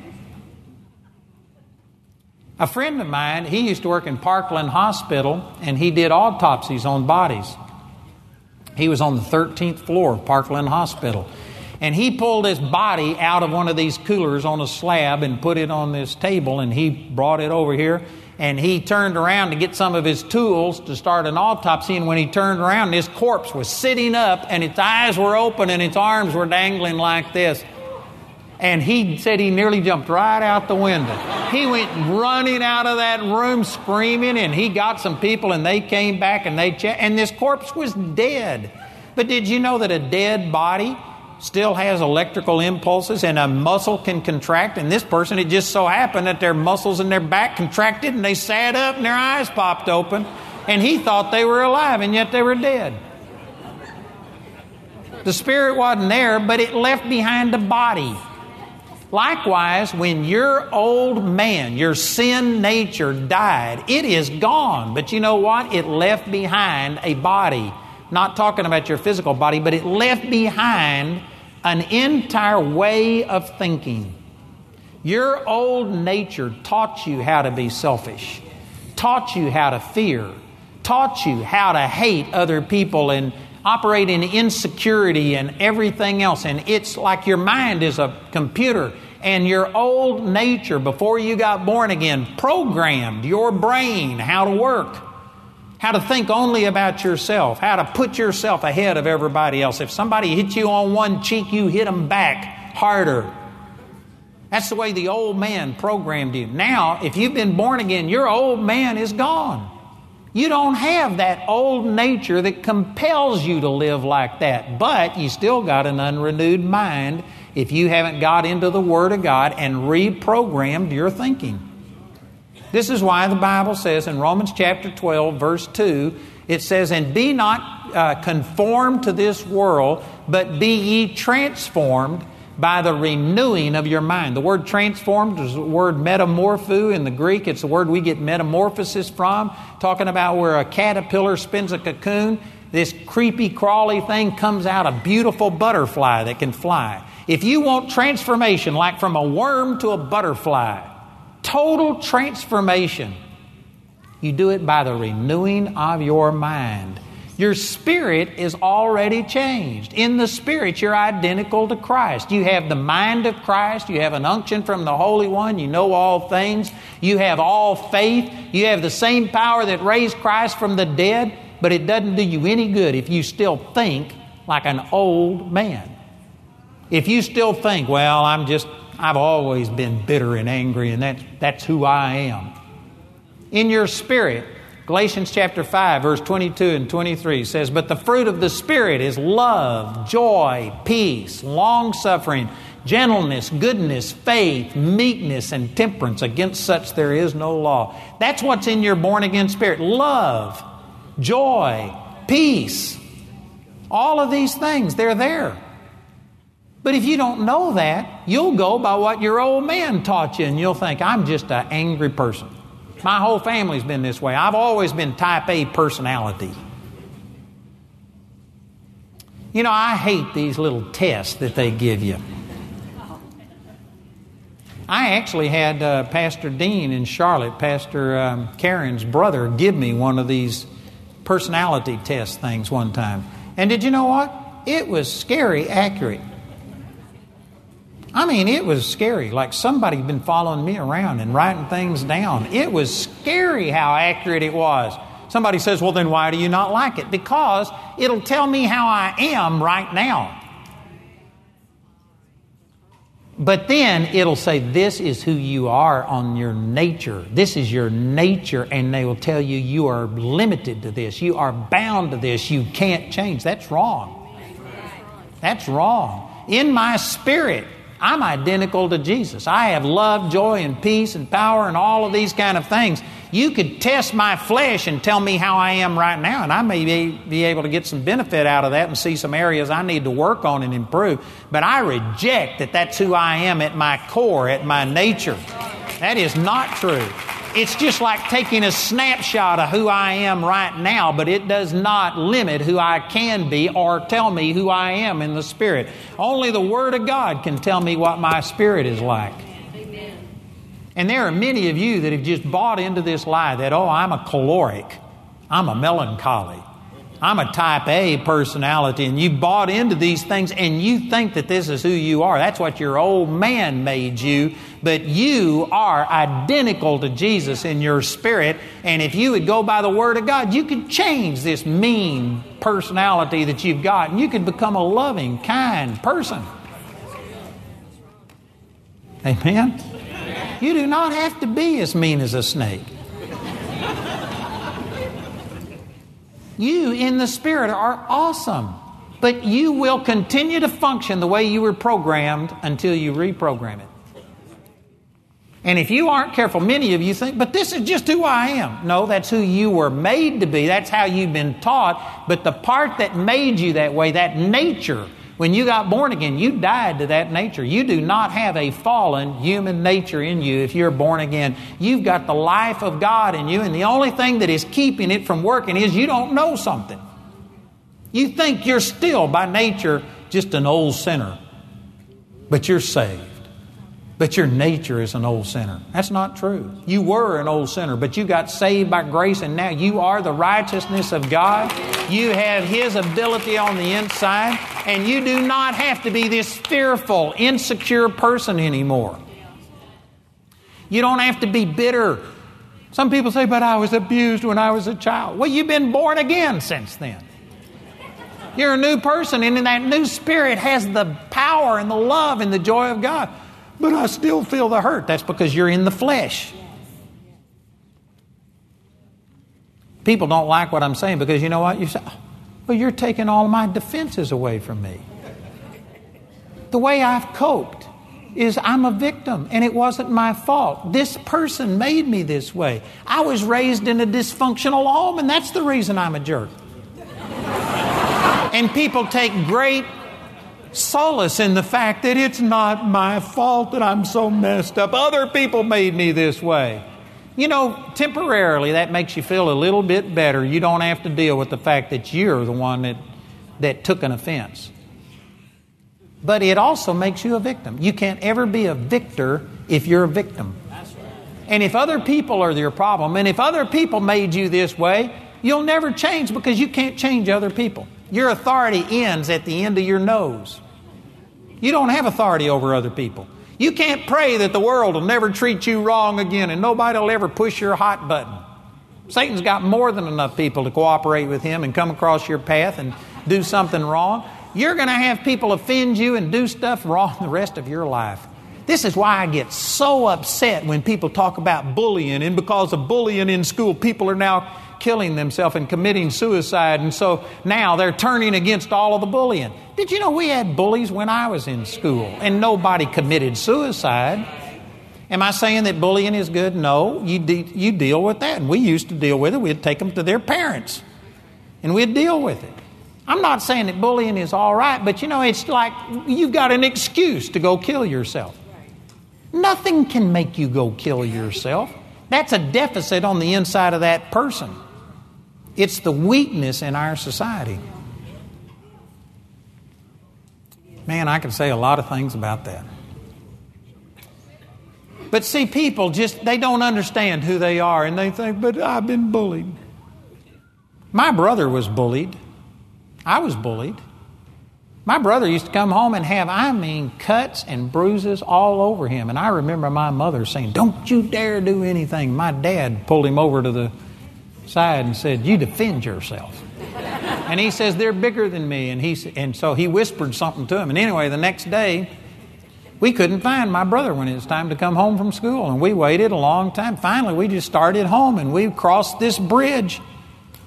A friend of mine, he used to work in Parkland Hospital, and he did autopsies on bodies. He was on the 13th floor of Parkland Hospital. And he pulled his body out of one of these coolers on a slab and put it on this table, and he brought it over here. And he turned around to get some of his tools to start an autopsy. And when he turned around, his corpse was sitting up, and its eyes were open, and its arms were dangling like this. And he said he nearly jumped right out the window. He went running out of that room screaming, and he got some people, and they came back and they checked, and this corpse was dead. But did you know that a dead body still has electrical impulses and a muscle can contract. And this person, it just so happened that their muscles in their back contracted and they sat up and their eyes popped open. And he thought they were alive and yet they were dead. The spirit wasn't there, but it left behind a body. Likewise, when your old man, your sin nature died, it is gone. But you know what? It left behind a body not talking about your physical body, but it left behind an entire way of thinking. Your old nature taught you how to be selfish, taught you how to fear, taught you how to hate other people and operate in insecurity and everything else. And it's like your mind is a computer, and your old nature, before you got born again, programmed your brain how to work how to think only about yourself, how to put yourself ahead of everybody else. If somebody hits you on one cheek, you hit them back harder. That's the way the old man programmed you. Now, if you've been born again, your old man is gone. You don't have that old nature that compels you to live like that, but you still got an unrenewed mind if you haven't got into the Word of God and reprogrammed your thinking. This is why the Bible says in Romans chapter 12, verse 2, it says, And be not uh, conformed to this world, but be ye transformed by the renewing of your mind. The word transformed is the word metamorpho in the Greek. It's the word we get metamorphosis from, talking about where a caterpillar spins a cocoon. This creepy, crawly thing comes out a beautiful butterfly that can fly. If you want transformation, like from a worm to a butterfly, total transformation, you do it by the renewing of your mind. Your spirit is already changed. In the spirit, you're identical to Christ. You have the mind of Christ. You have an unction from the Holy One. You know all things. You have all faith. You have the same power that raised Christ from the dead, but it doesn't do you any good if you still think like an old man. If you still think, well, I'm just, I've always been bitter and angry, and that's, that's who I am. In your spirit, Galatians chapter 5, verse 22 and 23 says, But the fruit of the Spirit is love, joy, peace, long suffering, gentleness, goodness, faith, meekness, and temperance. Against such there is no law. That's what's in your born again spirit love, joy, peace. All of these things, they're there. But if you don't know that, you'll go by what your old man taught you, and you'll think, I'm just an angry person. My whole family's been this way. I've always been type A personality. You know, I hate these little tests that they give you. I actually had uh, Pastor Dean in Charlotte, Pastor um, Karen's brother, give me one of these personality test things one time. And did you know what? It was scary accurate. I mean, it was scary. Like somebody had been following me around and writing things down. It was scary how accurate it was. Somebody says, Well, then why do you not like it? Because it'll tell me how I am right now. But then it'll say, This is who you are on your nature. This is your nature. And they will tell you, You are limited to this. You are bound to this. You can't change. That's wrong. That's wrong. In my spirit, I'm identical to Jesus. I have love, joy, and peace and power and all of these kind of things. You could test my flesh and tell me how I am right now, and I may be, able to get some benefit out of that and see some areas I need to work on and improve. But I reject that that's who I am at my core, at my nature. That is not true. It's just like taking a snapshot of who I am right now, but it does not limit who I can be or tell me who I am in the Spirit. Only the Word of God can tell me what my spirit is like. And there are many of you that have just bought into this lie that, oh, I'm a choleric, I'm a melancholy. I'm a type A personality, and you bought into these things and you think that this is who you are. That's what your old man made you, but you are identical to Jesus in your spirit. And if you would go by the Word of God, you could change this mean personality that you've got, and you could become a loving, kind person. Amen? You do not have to be as mean as a snake. You in the Spirit are awesome. But you will continue to function the way you were programmed until you reprogram it. And if you aren't careful, many of you think, but this is just who I am. No, that's who you were made to be. That's how you've been taught. But the part that made you that way, that nature, when you got born again, you died to that nature. You do not have a fallen human nature in you if you're born again. You've got the life of God in you, and the only thing that is keeping it from working is you don't know something. You think you're still, by nature, just an old sinner, but you're saved but your nature is an old sinner. That's not true. You were an old sinner, but you got saved by grace, and now you are the righteousness of God. You have His ability on the inside, and you do not have to be this fearful, insecure person anymore. You don't have to be bitter. Some people say, but I was abused when I was a child. Well, you've been born again since then. You're a new person, and in that new spirit has the power and the love and the joy of God but I still feel the hurt. That's because you're in the flesh. People don't like what I'm saying because you know what? You say, well, you're taking all my defenses away from me. The way I've coped is I'm a victim and it wasn't my fault. This person made me this way. I was raised in a dysfunctional home and that's the reason I'm a jerk. and people take great solace in the fact that it's not my fault that I'm so messed up. Other people made me this way. You know, temporarily that makes you feel a little bit better. You don't have to deal with the fact that you're the one that, that took an offense. But it also makes you a victim. You can't ever be a victor if you're a victim. And if other people are your problem, and if other people made you this way, you'll never change because you can't change other people. Your authority ends at the end of your nose. You don't have authority over other people. You can't pray that the world will never treat you wrong again and nobody will ever push your hot button. Satan's got more than enough people to cooperate with him and come across your path and do something wrong. You're going to have people offend you and do stuff wrong the rest of your life. This is why I get so upset when people talk about bullying, and because of bullying in school, people are now killing themselves and committing suicide, and so now they're turning against all of the bullying. Did you know we had bullies when I was in school, and nobody committed suicide? Am I saying that bullying is good? No, you, de- you deal with that. And we used to deal with it. We'd take them to their parents, and we'd deal with it. I'm not saying that bullying is all right, but you know, it's like you've got an excuse to go kill yourself. Nothing can make you go kill yourself. That's a deficit on the inside of that person. It's the weakness in our society. Man, I can say a lot of things about that. But see, people just, they don't understand who they are and they think, but I've been bullied. My brother was bullied. I was bullied. My brother used to come home and have, I mean, cuts and bruises all over him. And I remember my mother saying, Don't you dare do anything. My dad pulled him over to the side and said, You defend yourself. and he says, They're bigger than me. And, he, and so he whispered something to him. And anyway, the next day, we couldn't find my brother when it was time to come home from school. And we waited a long time. Finally, we just started home and we crossed this bridge.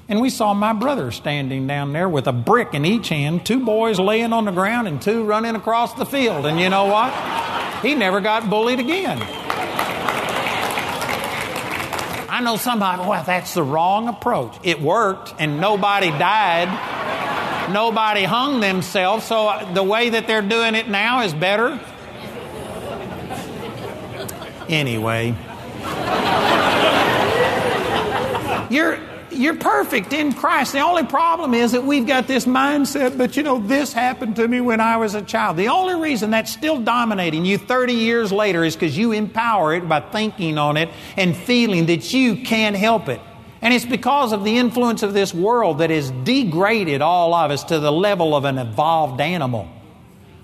And we saw my brother standing down there with a brick in each hand, two boys laying on the ground, and two running across the field. And you know what? He never got bullied again. Know somebody, well, that's the wrong approach. It worked, and nobody died. Nobody hung themselves, so the way that they're doing it now is better. Anyway, you're you're perfect in Christ. The only problem is that we've got this mindset, but you know, this happened to me when I was a child. The only reason that's still dominating you 30 years later is because you empower it by thinking on it and feeling that you can't help it. And it's because of the influence of this world that has degraded all of us to the level of an evolved animal.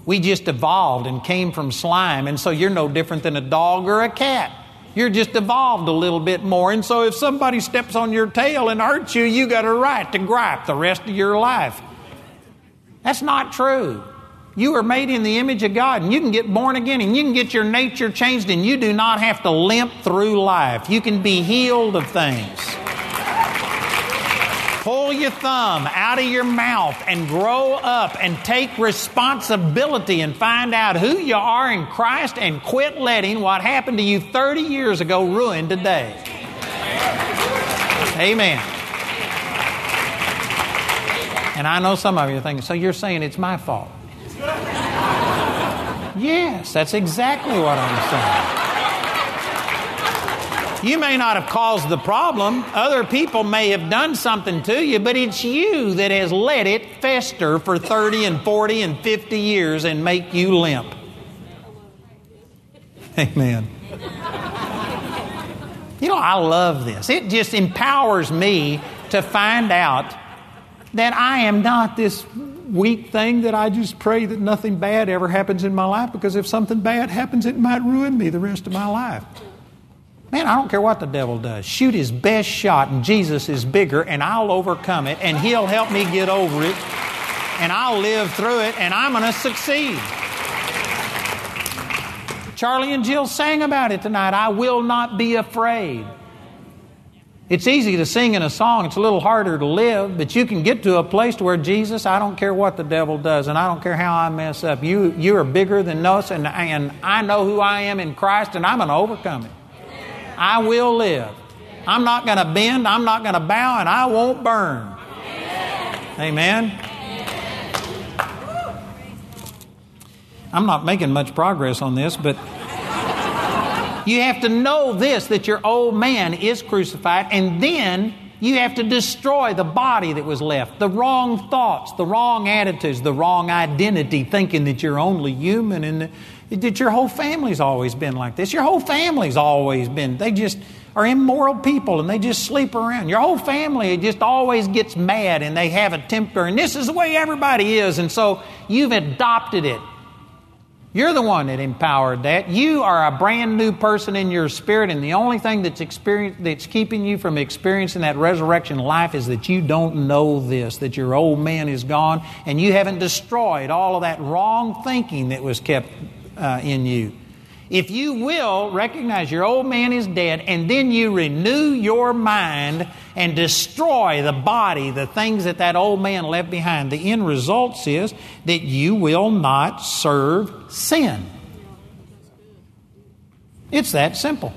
We just evolved and came from slime, and so you're no different than a dog or a cat. You're just evolved a little bit more. And so if somebody steps on your tail and hurts you, you got a right to gripe the rest of your life. That's not true. You are made in the image of God, and you can get born again, and you can get your nature changed, and you do not have to limp through life. You can be healed of things. Pull your thumb out of your mouth and grow up and take responsibility and find out who you are in Christ and quit letting what happened to you 30 years ago ruin today. Amen. And I know some of you are thinking, so you're saying it's my fault? yes, that's exactly what I'm saying. You may not have caused the problem. Other people may have done something to you, but it's you that has let it fester for 30 and 40 and 50 years and make you limp. Amen. You know, I love this. It just empowers me to find out that I am not this weak thing that I just pray that nothing bad ever happens in my life because if something bad happens, it might ruin me the rest of my life. Man, I don't care what the devil does. Shoot his best shot, and Jesus is bigger, and I'll overcome it, and he'll help me get over it, and I'll live through it, and I'm going to succeed. Charlie and Jill sang about it tonight. I will not be afraid. It's easy to sing in a song, it's a little harder to live, but you can get to a place where Jesus, I don't care what the devil does, and I don't care how I mess up. You, you are bigger than us, and, and I know who I am in Christ, and I'm going to overcome it. I will live. I'm not going to bend, I'm not going to bow, and I won't burn. Amen. I'm not making much progress on this, but you have to know this that your old man is crucified, and then you have to destroy the body that was left, the wrong thoughts, the wrong attitudes, the wrong identity, thinking that you're only human and that your whole family's always been like this. Your whole family's always been, they just are immoral people and they just sleep around. Your whole family just always gets mad and they have a temper, and this is the way everybody is, and so you've adopted it. You're the one that empowered that. You are a brand new person in your spirit, and the only thing that's, that's keeping you from experiencing that resurrection life is that you don't know this, that your old man is gone, and you haven't destroyed all of that wrong thinking that was kept uh, in you. If you will recognize your old man is dead and then you renew your mind and destroy the body, the things that that old man left behind, the end result is that you will not serve sin. It's that simple.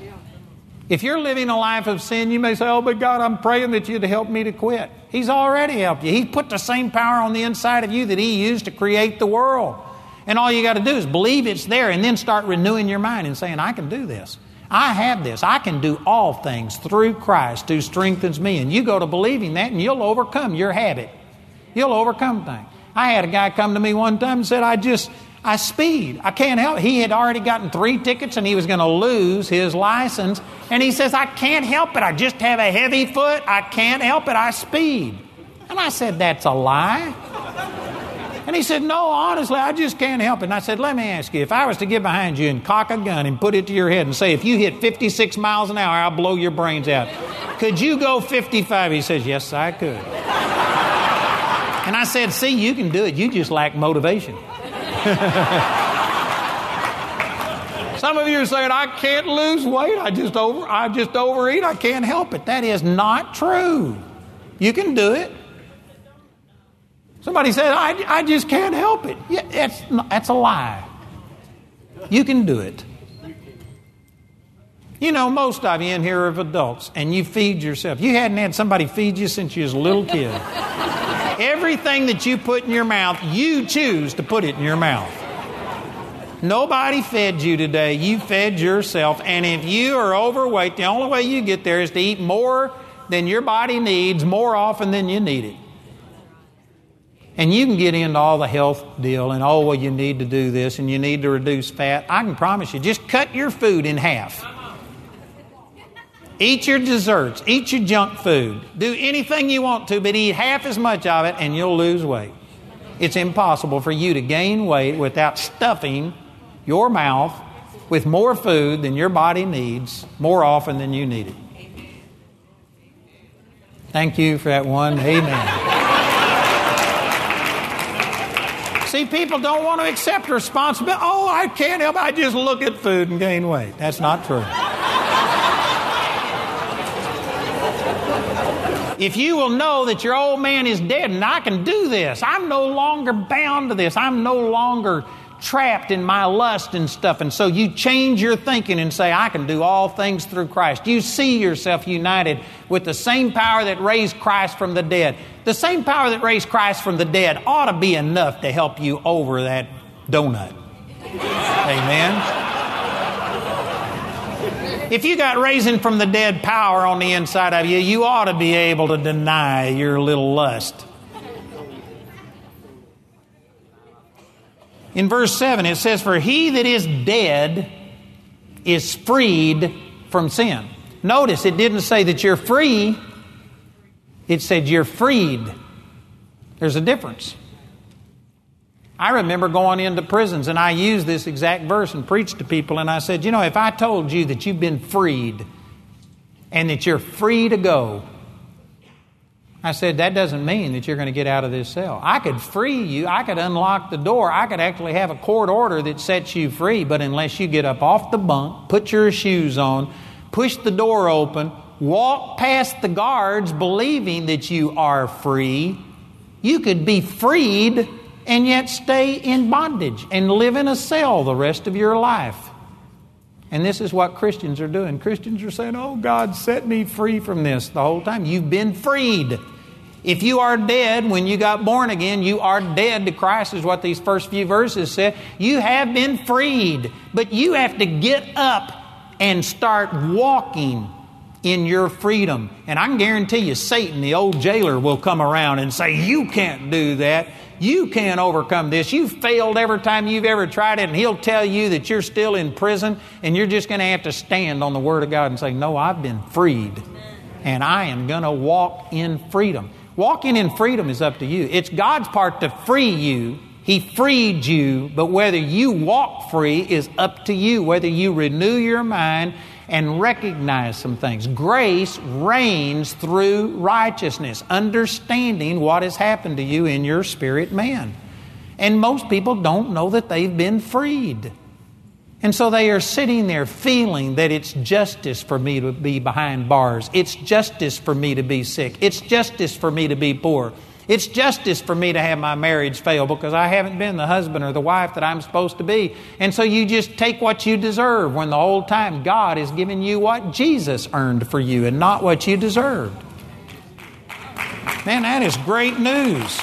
If you're living a life of sin, you may say, Oh, but God, I'm praying that you'd help me to quit. He's already helped you. He put the same power on the inside of you that He used to create the world. And all you got to do is believe it's there and then start renewing your mind and saying, I can do this. I have this. I can do all things through Christ who strengthens me. And you go to believing that and you'll overcome your habit. You'll overcome things. I had a guy come to me one time and said, I just, I speed. I can't help. He had already gotten three tickets and he was going to lose his license. And he says, I can't help it. I just have a heavy foot. I can't help it. I speed. And I said, That's a lie. And he said, No, honestly, I just can't help it. And I said, Let me ask you, if I was to get behind you and cock a gun and put it to your head and say, If you hit 56 miles an hour, I'll blow your brains out. Could you go 55? He says, Yes, I could. And I said, See, you can do it. You just lack motivation. Some of you are saying, I can't lose weight. I just over I just overeat. I can't help it. That is not true. You can do it. Somebody said, I, I just can't help it. Yeah, that's, that's a lie. You can do it. You know, most of you in here are adults, and you feed yourself. You hadn't had somebody feed you since you was a little kid. Everything that you put in your mouth, you choose to put it in your mouth. Nobody fed you today. You fed yourself. And if you are overweight, the only way you get there is to eat more than your body needs more often than you need it. And you can get into all the health deal and, oh, well, you need to do this and you need to reduce fat. I can promise you, just cut your food in half. Eat your desserts, eat your junk food, do anything you want to, but eat half as much of it and you'll lose weight. It's impossible for you to gain weight without stuffing your mouth with more food than your body needs more often than you need it. Thank you for that one. Amen. See, people don't want to accept responsibility. Oh, I can't help it. I just look at food and gain weight. That's not true. if you will know that your old man is dead and I can do this, I'm no longer bound to this. I'm no longer trapped in my lust and stuff. And so you change your thinking and say, I can do all things through Christ. You see yourself united with the same power that raised Christ from the dead. The same power that raised Christ from the dead ought to be enough to help you over that donut. Amen. If you got raising from the dead power on the inside of you, you ought to be able to deny your little lust. In verse 7, it says, For he that is dead is freed from sin. Notice it didn't say that you're free, it said you're freed. There's a difference. I remember going into prisons and I used this exact verse and preached to people, and I said, You know, if I told you that you've been freed and that you're free to go, I said, that doesn't mean that you're going to get out of this cell. I could free you. I could unlock the door. I could actually have a court order that sets you free. But unless you get up off the bunk, put your shoes on, push the door open, walk past the guards believing that you are free. You could be freed and yet stay in bondage and live in a cell the rest of your life. And this is what Christians are doing. Christians are saying, Oh, God, set me free from this the whole time. You've been freed. If you are dead when you got born again, you are dead to Christ, is what these first few verses said. You have been freed, but you have to get up and start walking in your freedom. And I can guarantee you, Satan, the old jailer, will come around and say, You can't do that. You can't overcome this. You've failed every time you've ever tried it, and he'll tell you that you're still in prison, and you're just going to have to stand on the Word of God and say, No, I've been freed, and I am going to walk in freedom. Walking in freedom is up to you. It's God's part to free you. He freed you, but whether you walk free is up to you, whether you renew your mind and recognize some things. Grace reigns through righteousness, understanding what has happened to you in your spirit man. And most people don't know that they've been freed. And so they are sitting there feeling that it's justice for me to be behind bars. It's justice for me to be sick. It's justice for me to be poor. It's justice for me to have my marriage fail because I haven't been the husband or the wife that I'm supposed to be. And so you just take what you deserve when the whole time God is giving you what Jesus earned for you and not what you deserved. Man, that is great news.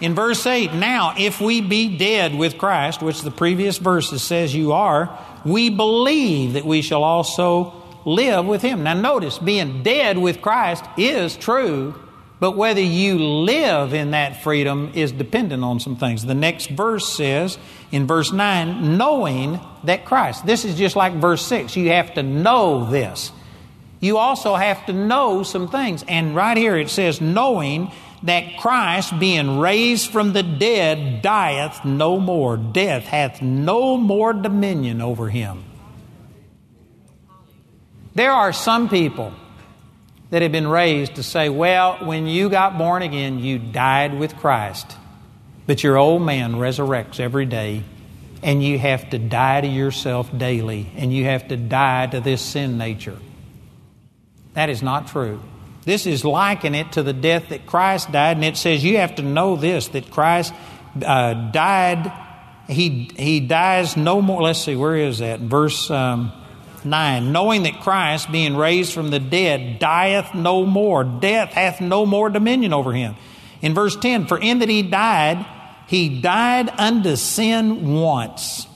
In verse 8, now if we be dead with Christ, which the previous verses says you are, we believe that we shall also live with him. Now notice, being dead with Christ is true, but whether you live in that freedom is dependent on some things. The next verse says, in verse 9, knowing that Christ. This is just like verse 6. You have to know this. You also have to know some things. And right here it says, knowing that Christ, being raised from the dead, dieth no more. Death hath no more dominion over him. There are some people that have been raised to say, well, when you got born again, you died with Christ. But your old man resurrects every day, and you have to die to yourself daily, and you have to die to this sin nature. That is not true. This is liking it to the death that Christ died, and it says you have to know this that Christ uh, died. He, he dies no more. Let's see, where is that? Verse. Um, 9 knowing that Christ, being raised from the dead, dieth no more. Death hath no more dominion over him. In verse 10, for in that he died, he died unto sin once.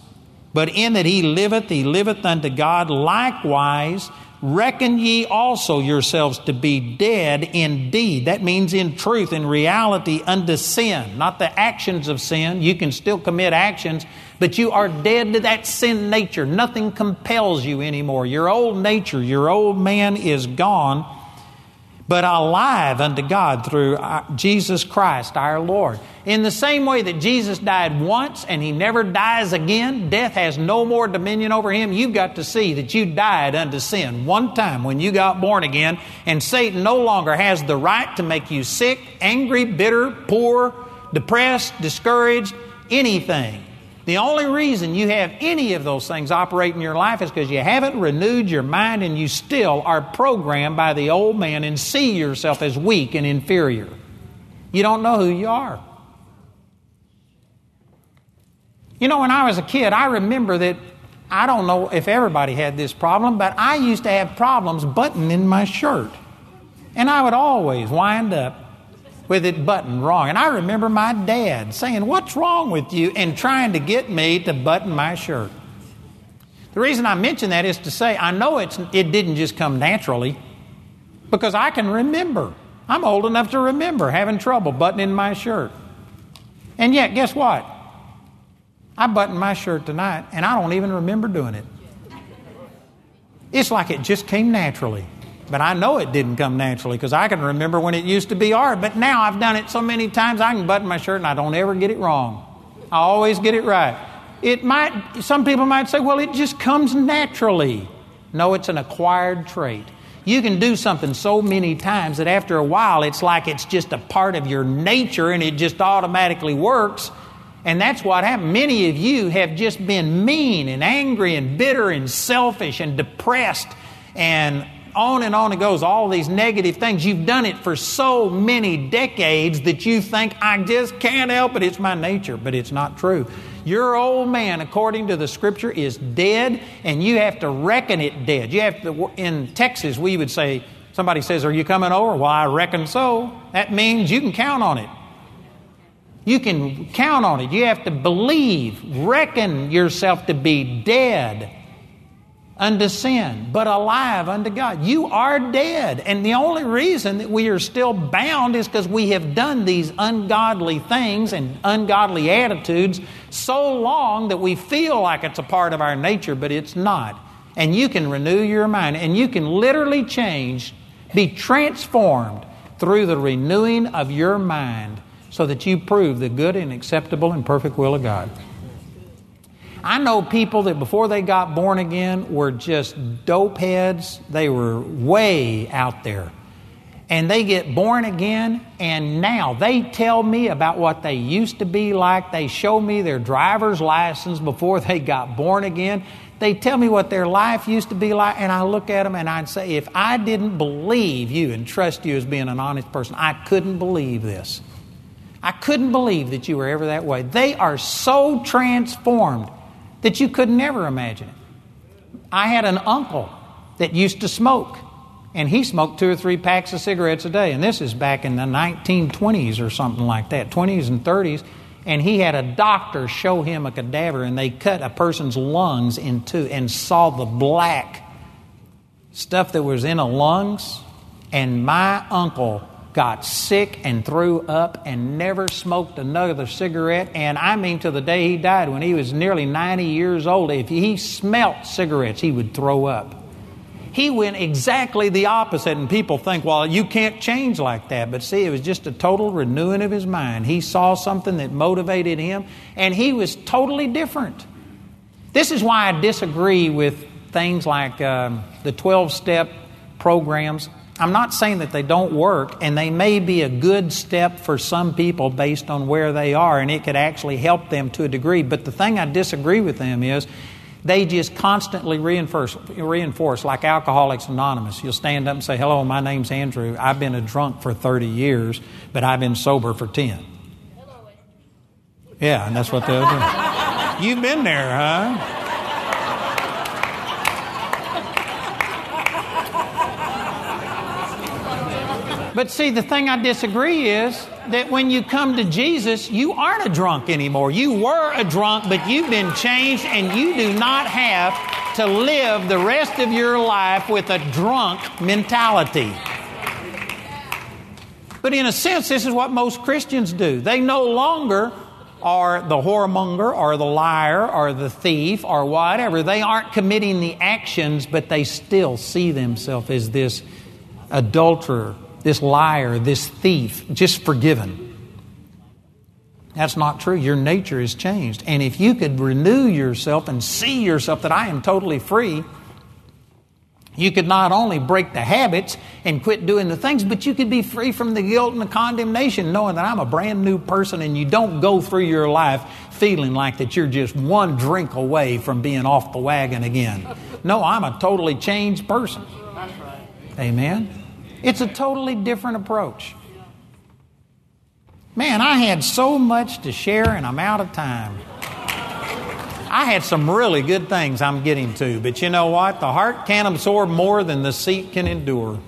But in that he liveth, he liveth unto God. Likewise, reckon ye also yourselves to be dead indeed. That means in truth, in reality, unto sin, not the actions of sin. You can still commit actions, but you are dead to that sin nature. Nothing compels you anymore. Your old nature, your old man is gone, but alive unto God through uh, Jesus Christ our Lord. In the same way that Jesus died once and he never dies again, death has no more dominion over him. You've got to see that you died unto sin one time when you got born again, and Satan no longer has the right to make you sick, angry, bitter, poor, depressed, discouraged, anything. The only reason you have any of those things operate in your life is because you haven't renewed your mind and you still are programmed by the old man and see yourself as weak and inferior. You don't know who you are. You know, when I was a kid, I remember that I don't know if everybody had this problem, but I used to have problems buttoning in my shirt. And I would always wind up with it buttoned wrong. And I remember my dad saying, What's wrong with you? and trying to get me to button my shirt. The reason I mention that is to say I know it's, it didn't just come naturally because I can remember. I'm old enough to remember having trouble buttoning my shirt. And yet, guess what? I buttoned my shirt tonight and I don't even remember doing it. It's like it just came naturally. But I know it didn't come naturally because I can remember when it used to be hard. But now I've done it so many times I can button my shirt and I don't ever get it wrong. I always get it right. It might, some people might say, well, it just comes naturally. No, it's an acquired trait. You can do something so many times that after a while it's like it's just a part of your nature and it just automatically works. And that's what happened. Many of you have just been mean and angry and bitter and selfish and depressed and on and on it goes, all these negative things. You've done it for so many decades that you think, I just can't help it. It's my nature. But it's not true. Your old man, according to the scripture, is dead, and you have to reckon it dead. You have to, in Texas, we would say, somebody says, Are you coming over? Well, I reckon so. That means you can count on it. You can count on it. You have to believe, reckon yourself to be dead unto sin, but alive unto God. You are dead. And the only reason that we are still bound is because we have done these ungodly things and ungodly attitudes so long that we feel like it's a part of our nature, but it's not. And you can renew your mind and you can literally change, be transformed through the renewing of your mind so that you prove the good and acceptable and perfect will of God. I know people that before they got born again were just dope heads. They were way out there. And they get born again, and now they tell me about what they used to be like. They show me their driver's license before they got born again. They tell me what their life used to be like, and I look at them and I'd say, if I didn't believe you and trust you as being an honest person, I couldn't believe this. I couldn't believe that you were ever that way. They are so transformed that you could never imagine. I had an uncle that used to smoke, and he smoked two or three packs of cigarettes a day. And this is back in the 1920s or something like that, 20s and 30s. And he had a doctor show him a cadaver, and they cut a person's lungs in two and saw the black stuff that was in the lungs. And my uncle got sick and threw up and never smoked another cigarette. And I mean, to the day he died, when he was nearly 90 years old, if he smelt cigarettes, he would throw up. He went exactly the opposite, and people think, well, you can't change like that. But see, it was just a total renewing of his mind. He saw something that motivated him, and he was totally different. This is why I disagree with things like um, the 12 step programs. I'm not saying that they don't work, and they may be a good step for some people based on where they are, and it could actually help them to a degree. But the thing I disagree with them is they just constantly reinforce, reinforce like Alcoholics Anonymous. You'll stand up and say, Hello, my name's Andrew. I've been a drunk for 30 years, but I've been sober for 10. Yeah, and that's what they'll do. You've been there, huh? But see, the thing I disagree is that when you come to Jesus, you aren't a drunk anymore. You were a drunk, but you've been changed, and you do not have to live the rest of your life with a drunk mentality. But in a sense, this is what most Christians do. They no longer are the whoremonger or the liar or the thief or whatever. They aren't committing the actions, but they still see themselves as this adulterer this liar, this thief, just forgiven. That's not true. Your nature is changed. And if you could renew yourself and see yourself that I am totally free, you could not only break the habits and quit doing the things, but you could be free from the guilt and the condemnation, knowing that I'm a brand new person and you don't go through your life feeling like that you're just one drink away from being off the wagon again. No, I'm a totally changed person. Amen. It's a totally different approach. Man, I had so much to share and I'm out of time. I had some really good things I'm getting to, but you know what? The heart can't absorb more than the seat can endure.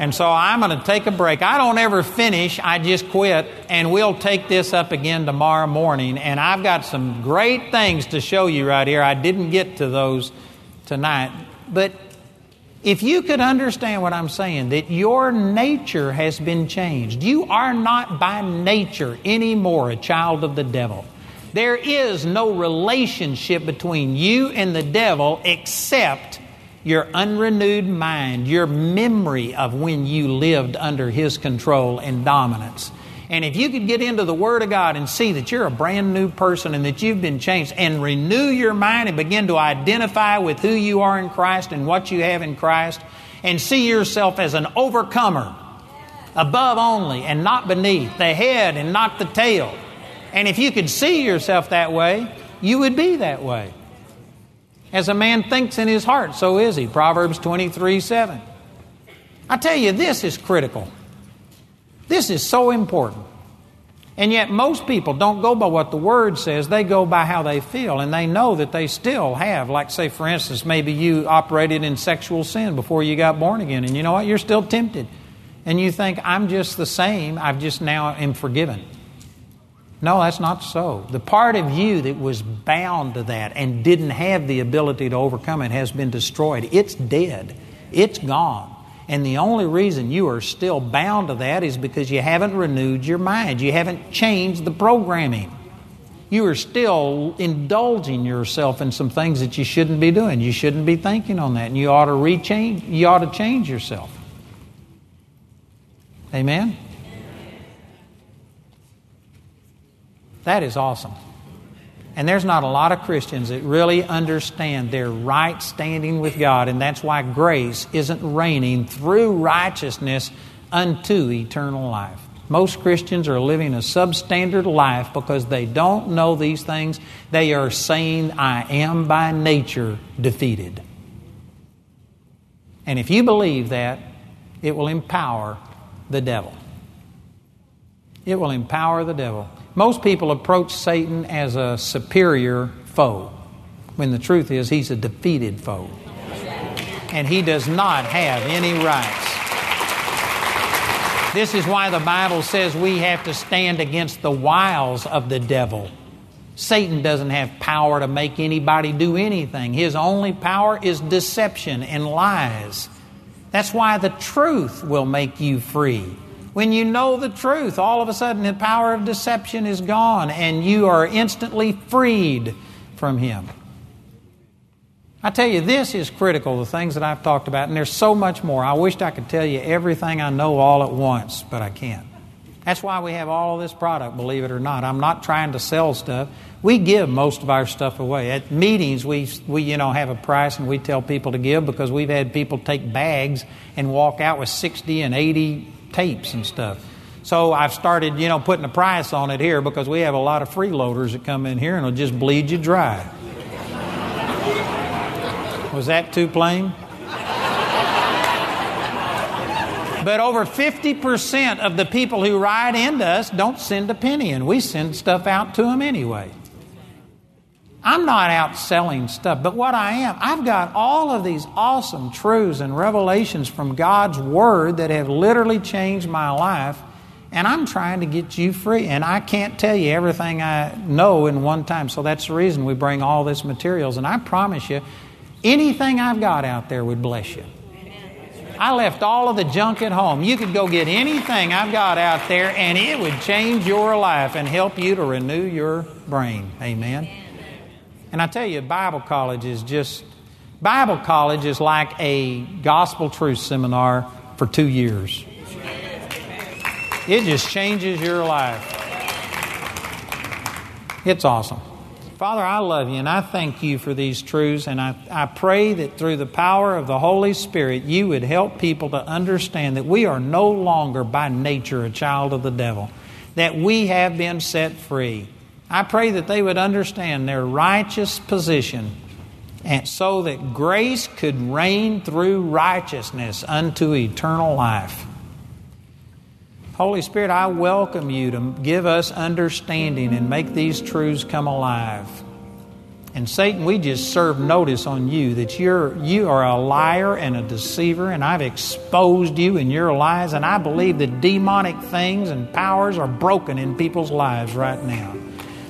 and so I'm going to take a break. I don't ever finish, I just quit, and we'll take this up again tomorrow morning. And I've got some great things to show you right here. I didn't get to those tonight, but if you could understand what I'm saying, that your nature has been changed, you are not by nature anymore a child of the devil. There is no relationship between you and the devil except your unrenewed mind, your memory of when you lived under his control and dominance. And if you could get into the Word of God and see that you're a brand new person and that you've been changed and renew your mind and begin to identify with who you are in Christ and what you have in Christ and see yourself as an overcomer, above only and not beneath, the head and not the tail. And if you could see yourself that way, you would be that way. As a man thinks in his heart, so is he. Proverbs 23 7. I tell you, this is critical. This is so important. And yet, most people don't go by what the Word says, they go by how they feel. And they know that they still have, like, say, for instance, maybe you operated in sexual sin before you got born again. And you know what? You're still tempted. And you think, I'm just the same, I've just now am forgiven. No, that's not so. The part of you that was bound to that and didn't have the ability to overcome it has been destroyed. It's dead, it's gone. And the only reason you are still bound to that is because you haven't renewed your mind. You haven't changed the programming. You are still indulging yourself in some things that you shouldn't be doing. You shouldn't be thinking on that. And you ought to rechange you ought to change yourself. Amen? That is awesome. And there's not a lot of Christians that really understand their right standing with God, and that's why grace isn't reigning through righteousness unto eternal life. Most Christians are living a substandard life because they don't know these things. They are saying, I am by nature defeated. And if you believe that, it will empower the devil. It will empower the devil. Most people approach Satan as a superior foe, when the truth is he's a defeated foe. And he does not have any rights. This is why the Bible says we have to stand against the wiles of the devil. Satan doesn't have power to make anybody do anything. His only power is deception and lies. That's why the truth will make you free. When you know the truth, all of a sudden the power of deception is gone and you are instantly freed from Him. I tell you, this is critical, the things that I've talked about, and there's so much more. I wished I could tell you everything I know all at once, but I can't. That's why we have all of this product, believe it or not. I'm not trying to sell stuff. We give most of our stuff away. At meetings, we, we you know, have a price and we tell people to give because we've had people take bags and walk out with 60 and 80 tapes and stuff. So I've started, you know, putting a price on it here because we have a lot of freeloaders that come in here and will just bleed you dry. Was that too plain? But over 50% of the people who ride into us don't send a penny, and we send stuff out to them anyway. I'm not out selling stuff, but what I am, I've got all of these awesome truths and revelations from God's Word that have literally changed my life, and I'm trying to get you free. And I can't tell you everything I know in one time, so that's the reason we bring all this materials. And I promise you, anything I've got out there would bless you. I left all of the junk at home. You could go get anything I've got out there, and it would change your life and help you to renew your brain. Amen. And I tell you, Bible college is just, Bible college is like a gospel truth seminar for two years. It just changes your life. It's awesome. Father, I love you and I thank you for these truths. And I, I pray that through the power of the Holy Spirit, you would help people to understand that we are no longer by nature a child of the devil, that we have been set free I pray that they would understand their righteous position and so that grace could reign through righteousness unto eternal life. Holy Spirit, I welcome you to give us understanding and make these truths come alive. And Satan, we just serve notice on you that you're you are a liar and a deceiver, and I've exposed you in your lies, and I believe that demonic things and powers are broken in people's lives right now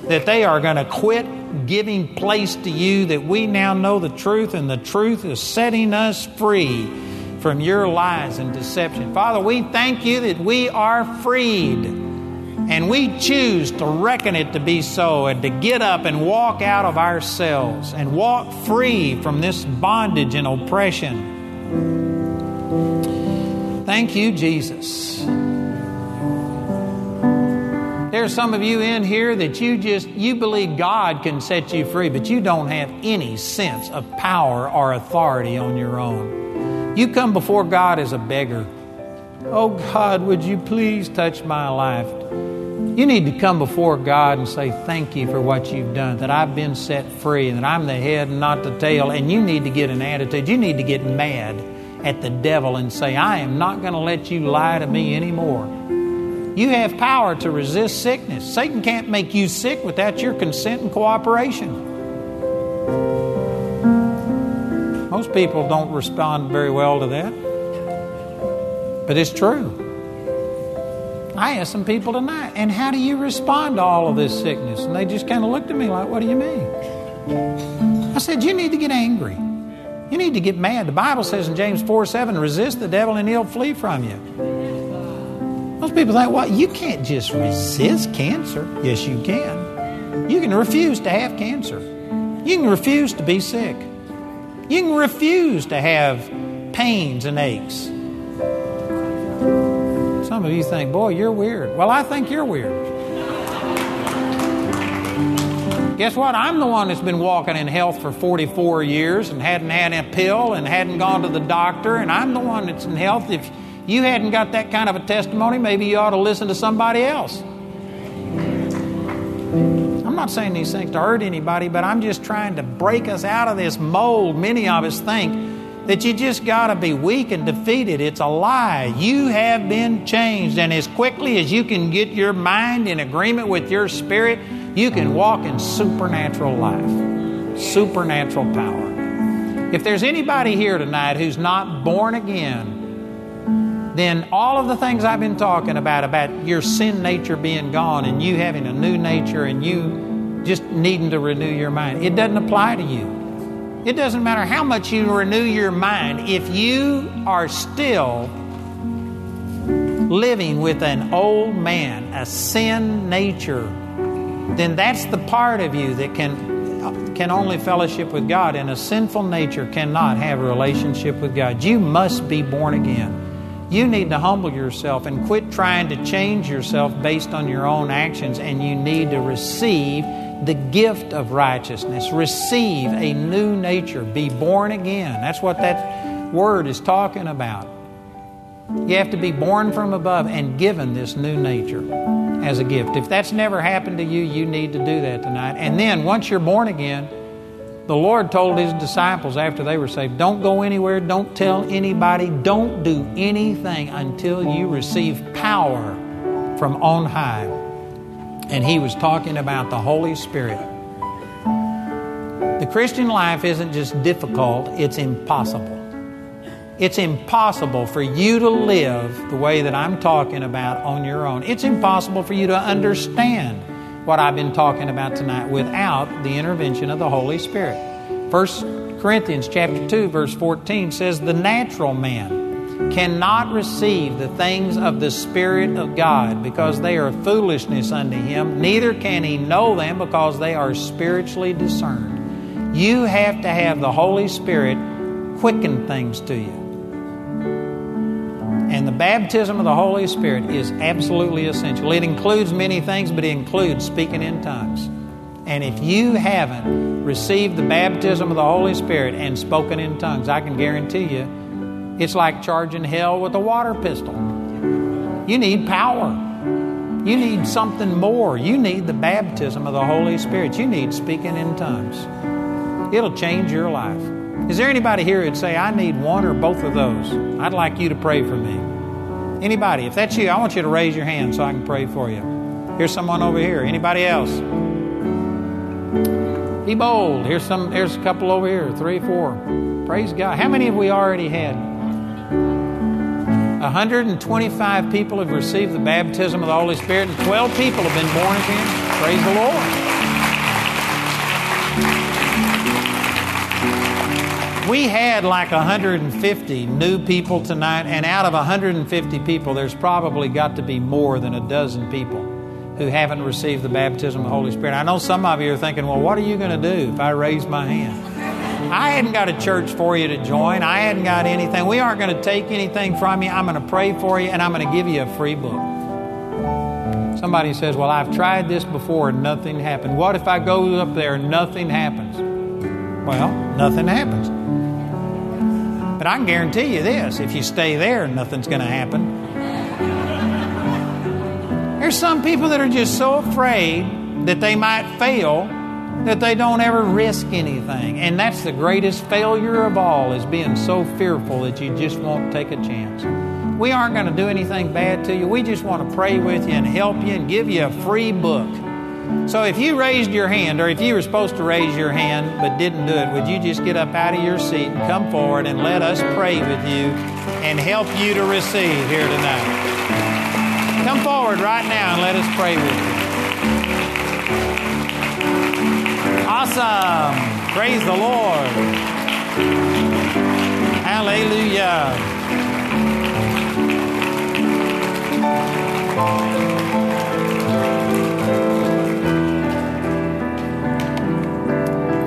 that they are going to quit giving place to you, that we now know the truth, and the truth is setting us free from your lies and deception. Father, we thank you that we are freed. And we choose to reckon it to be so and to get up and walk out of ourselves and walk free from this bondage and oppression. Thank you, Jesus. There's some of you in here that you just you believe God can set you free, but you don't have any sense of power or authority on your own. You come before God as a beggar. Oh God, would you please touch my life? You need to come before God and say, Thank you for what you've done, that I've been set free, and that I'm the head and not the tail. And you need to get an attitude. You need to get mad at the devil and say, I am not going to let you lie to me anymore. You have power to resist sickness. Satan can't make you sick without your consent and cooperation. Most people don't respond very well to that. But it's true. I asked some people tonight, and how do you respond to all of this sickness? And they just kind of looked at me like, What do you mean? I said, You need to get angry. You need to get mad. The Bible says in James 4 7, resist the devil and he'll flee from you. Most people think, Well, you can't just resist cancer. Yes, you can. You can refuse to have cancer. You can refuse to be sick. You can refuse to have pains and aches. Some of you think, boy, you're weird. Well, I think you're weird. Guess what? I'm the one that's been walking in health for 44 years and hadn't had a pill and hadn't gone to the doctor, and I'm the one that's in health. If you hadn't got that kind of a testimony, maybe you ought to listen to somebody else. I'm not saying these things to hurt anybody, but I'm just trying to break us out of this mold. Many of us think that you just got to be weak and defeated. It's a lie. You have been changed. And as quickly as you can get your mind in agreement with your spirit, you can walk in supernatural life, supernatural power. If there's anybody here tonight who's not born again, then all of the things I've been talking about, about your sin nature being gone and you having a new nature and you just needing to renew your mind, it doesn't apply to you. It doesn't matter how much you renew your mind, if you are still living with an old man, a sin nature, then that's the part of you that can can only fellowship with God and a sinful nature cannot have a relationship with God. You must be born again. You need to humble yourself and quit trying to change yourself based on your own actions and you need to receive the gift of righteousness, receive a new nature, be born again. That's what that word is talking about. You have to be born from above and given this new nature as a gift. If that's never happened to you, you need to do that tonight. And then once you're born again, the Lord told His disciples after they were saved, don't go anywhere, don't tell anybody, don't do anything until you receive power from on high and he was talking about the Holy Spirit. The Christian life isn't just difficult, it's impossible. It's impossible for you to live the way that I'm talking about on your own. It's impossible for you to understand what I've been talking about tonight without the intervention of the Holy Spirit. First Corinthians chapter 2 verse 14 says the natural man cannot receive the things of the Spirit of God because they are foolishness unto him, neither can he know them because they are spiritually discerned. You have to have the Holy Spirit quicken things to you. And the baptism of the Holy Spirit is absolutely essential. It includes many things, but it includes speaking in tongues. And if you haven't received the baptism of the Holy Spirit and spoken in tongues, I can guarantee you it's like charging hell with a water pistol. You need power. You need something more. You need the baptism of the Holy Spirit. You need speaking in tongues. It'll change your life. Is there anybody here who'd say, I need one or both of those? I'd like you to pray for me. Anybody? If that's you, I want you to raise your hand so I can pray for you. Here's someone over here. Anybody else? Be bold. Here's some. Here's a couple over here. Three, four. Praise God. How many have we already had? 125 people have received the baptism of the Holy Spirit, and 12 people have been born again. Praise the Lord. We had like 150 new people tonight, and out of 150 people, there's probably got to be more than a dozen people who haven't received the baptism of the Holy Spirit. I know some of you are thinking, well, what are you going to do if I raise my hand? I hadn't got a church for you to join. I hadn't got anything. We aren't going to take anything from you. I'm going to pray for you and I'm going to give you a free book. Somebody says, Well, I've tried this before and nothing happened. What if I go up there and nothing happens? Well, nothing happens. But I can guarantee you this if you stay there, nothing's going to happen. There's some people that are just so afraid that they might fail that they don't ever risk anything. And that's the greatest failure of all is being so fearful that you just won't take a chance. We aren't going to do anything bad to you. We just want to pray with you and help you and give you a free book. So if you raised your hand, or if you were supposed to raise your hand but didn't do it, would you just get up out of your seat and come forward and let us pray with you and help you to receive here tonight? Come forward right now and let us pray with you. Awesome. Praise the Lord. Hallelujah.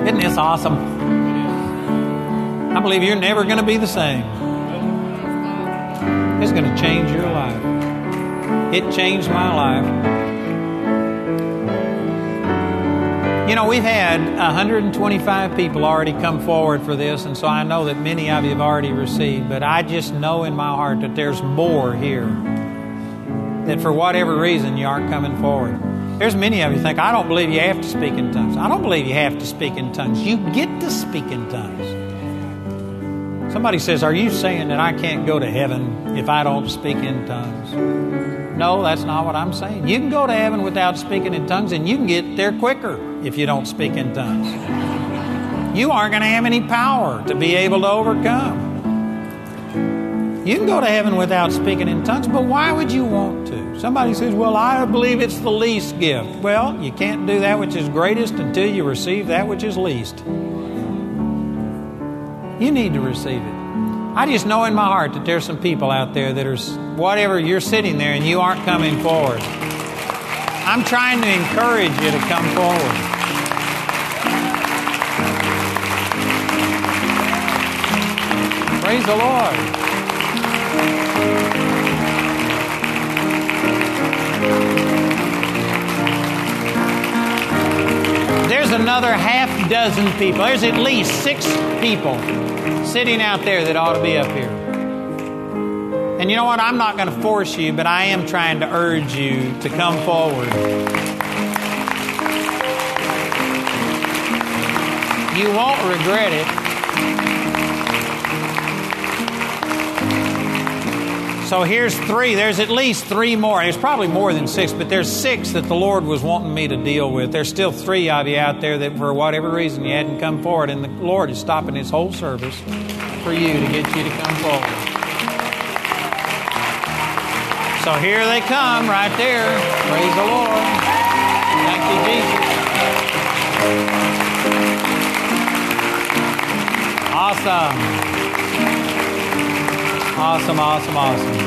Isn't this awesome? I believe you're never going to be the same. It's going to change your life. It changed my life. You know, we've had 125 people already come forward for this, and so I know that many of you have already received, but I just know in my heart that there's more here. That for whatever reason you aren't coming forward. There's many of you think, I don't believe you have to speak in tongues. I don't believe you have to speak in tongues. You get to speak in tongues. Somebody says, Are you saying that I can't go to heaven if I don't speak in tongues? No, that's not what I'm saying. You can go to heaven without speaking in tongues, and you can get there quicker if you don't speak in tongues. You aren't going to have any power to be able to overcome. You can go to heaven without speaking in tongues, but why would you want to? Somebody says, Well, I believe it's the least gift. Well, you can't do that which is greatest until you receive that which is least. You need to receive it. I just know in my heart that there's some people out there that are, whatever, you're sitting there and you aren't coming forward. I'm trying to encourage you to come forward. Praise the Lord. There's another half dozen people. There's at least six people sitting out there that ought to be up here. And you know what? I'm not going to force you, but I am trying to urge you to come forward. You won't regret it. So here's three. There's at least three more. There's probably more than six, but there's six that the Lord was wanting me to deal with. There's still three of you out there that, for whatever reason, you hadn't come forward, and the Lord is stopping His whole service for you to get you to come forward. So here they come, right there. Praise the Lord. Thank you, Jesus. Awesome. Awesome, awesome, awesome.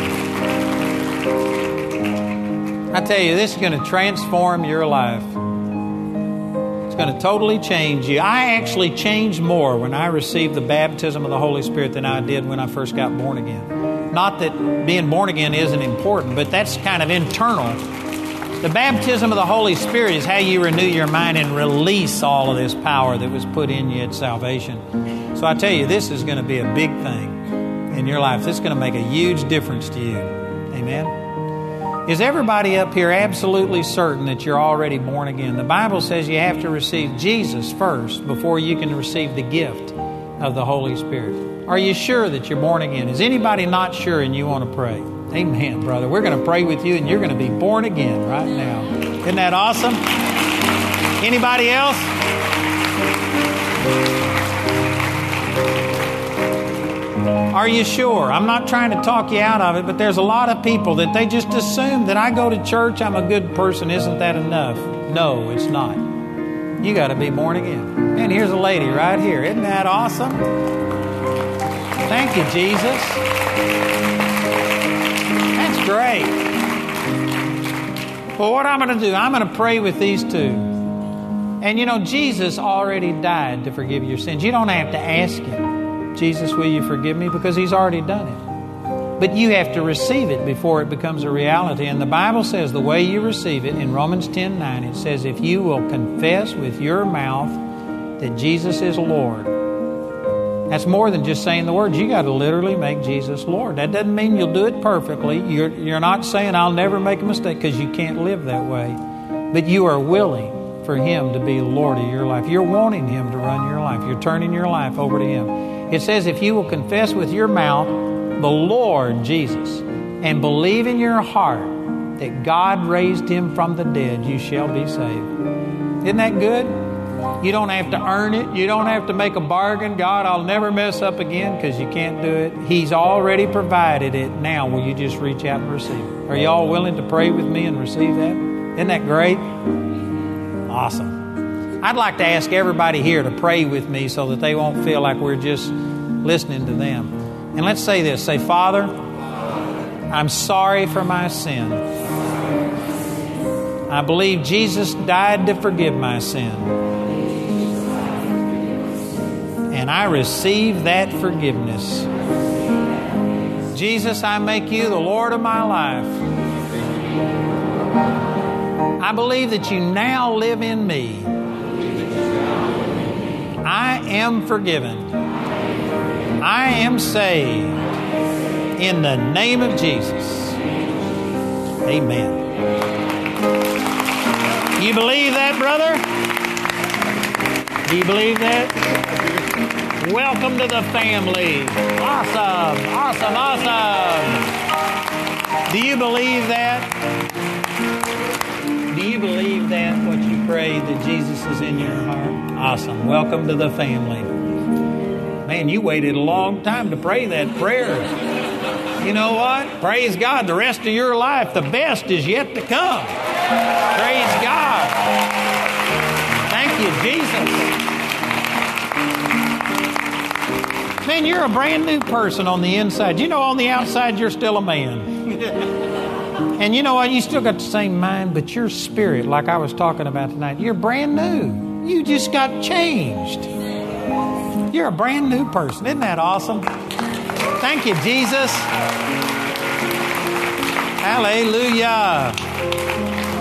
I tell you, this is going to transform your life. It's going to totally change you. I actually changed more when I received the baptism of the Holy Spirit than I did when I first got born again. Not that being born again isn't important, but that's kind of internal. The baptism of the Holy Spirit is how you renew your mind and release all of this power that was put in you at salvation. So I tell you, this is going to be a big thing in your life. This is going to make a huge difference to you. Amen. Is everybody up here absolutely certain that you're already born again? The Bible says you have to receive Jesus first before you can receive the gift of the Holy Spirit. Are you sure that you're born again? Is anybody not sure and you want to pray? Amen, brother. We're going to pray with you and you're going to be born again right now. Isn't that awesome? Anybody else? Are you sure? I'm not trying to talk you out of it, but there's a lot of people that they just assume that I go to church, I'm a good person. Isn't that enough? No, it's not. You got to be born again. And here's a lady right here. Isn't that awesome? Thank you, Jesus. That's great. Well, what I'm going to do, I'm going to pray with these two. And you know, Jesus already died to forgive your sins. You don't have to ask Him. Jesus, will you forgive me? Because He's already done it. But you have to receive it before it becomes a reality. And the Bible says the way you receive it in Romans 10 9, it says, If you will confess with your mouth that Jesus is Lord That's more than just saying the words. You got to literally make Jesus Lord. That doesn't mean you'll do it perfectly. You're, you're not saying I'll never make a mistake because you can't live that way. But you are willing for Him to be Lord of your life. You're wanting Him to run your life. You're turning your life over to Him. It says, if you will confess with your mouth the Lord Jesus and believe in your heart that God raised Him from the dead, you shall be saved. Isn't that good? You don't have to earn it. You don't have to make a bargain. God, I'll never mess up again because you can't do it. He's already provided it. Now, will you just reach out and receive it? Are you all willing to pray with me and receive that? Isn't that great? Awesome. I'd like to ask everybody here to pray with me so that they won't feel like we're just listening to them. And let's say this say, Father, I'm sorry for my sin. I believe Jesus died to forgive my sin and I receive that forgiveness. Jesus, I make you the Lord of my life. I believe that you now live in me. I am forgiven. I am saved. In the name of Jesus. Amen. You believe that, brother? Do you believe that? Welcome to the family. Awesome, awesome, awesome. Do you believe that? Do you believe that what you prayed that Jesus is in your heart? Awesome. Welcome to the family. Man, you waited a long time to pray that prayer. You know what? Praise God. The rest of your life, the best is yet to come. Praise God. Thank you, Jesus. Man, you're a brand new person on the inside. You know, on the outside, you're still a man. and you know what? You still got the same mind, but your spirit, like I was talking about tonight, you're brand new. You just got changed. You're a brand new person. Isn't that awesome? Thank you, Jesus. Hallelujah.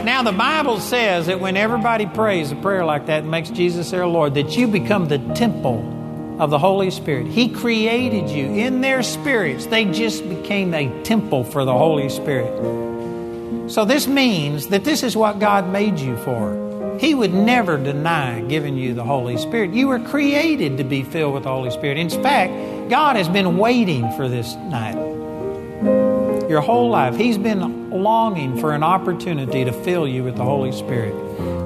Now, the Bible says that when everybody prays a prayer like that and makes Jesus their Lord, that you become the temple of the Holy Spirit. He created you in their spirits. They just became a temple for the Holy Spirit. So, this means that this is what God made you for. He would never deny giving you the Holy Spirit. You were created to be filled with the Holy Spirit. In fact, God has been waiting for this night. Your whole life, He's been longing for an opportunity to fill you with the Holy Spirit.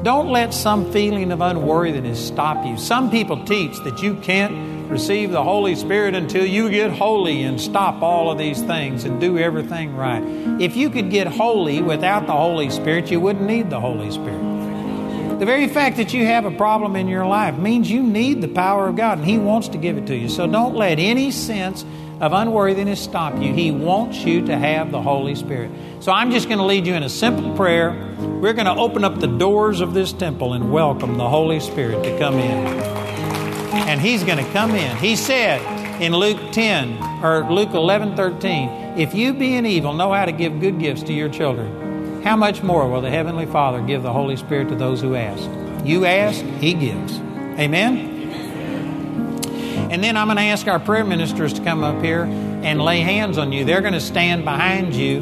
Don't let some feeling of unworthiness stop you. Some people teach that you can't receive the Holy Spirit until you get holy and stop all of these things and do everything right. If you could get holy without the Holy Spirit, you wouldn't need the Holy Spirit. The very fact that you have a problem in your life means you need the power of God, and He wants to give it to you. So don't let any sense of unworthiness stop you. He wants you to have the Holy Spirit. So I'm just going to lead you in a simple prayer. We're going to open up the doors of this temple and welcome the Holy Spirit to come in. And He's going to come in. He said in Luke 10 or Luke 11 13, if you being evil know how to give good gifts to your children, how much more will the Heavenly Father give the Holy Spirit to those who ask? You ask, He gives. Amen? And then I'm going to ask our prayer ministers to come up here and lay hands on you. They're going to stand behind you.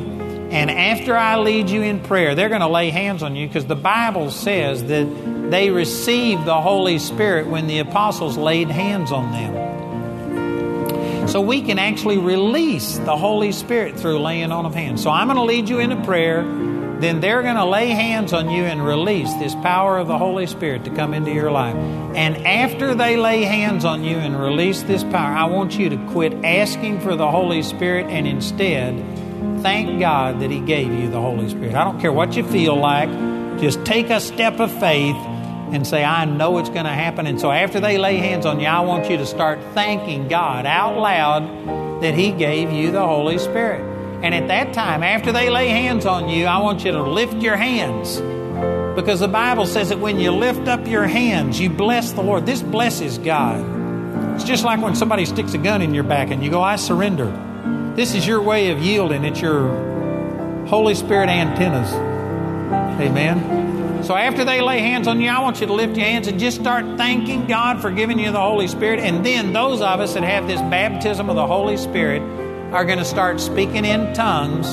And after I lead you in prayer, they're going to lay hands on you because the Bible says that they received the Holy Spirit when the apostles laid hands on them. So we can actually release the Holy Spirit through laying on of hands. So I'm going to lead you into prayer then they're going to lay hands on you and release this power of the Holy Spirit to come into your life. And after they lay hands on you and release this power, I want you to quit asking for the Holy Spirit and instead thank God that He gave you the Holy Spirit. I don't care what you feel like, just take a step of faith and say, I know it's going to happen. And so after they lay hands on you, I want you to start thanking God out loud that He gave you the Holy Spirit. And at that time, after they lay hands on you, I want you to lift your hands. Because the Bible says that when you lift up your hands, you bless the Lord. This blesses God. It's just like when somebody sticks a gun in your back and you go, I surrender. This is your way of yielding. It's your Holy Spirit antennas. Amen. So after they lay hands on you, I want you to lift your hands and just start thanking God for giving you the Holy Spirit. And then those of us that have this baptism of the Holy Spirit are going to start speaking in tongues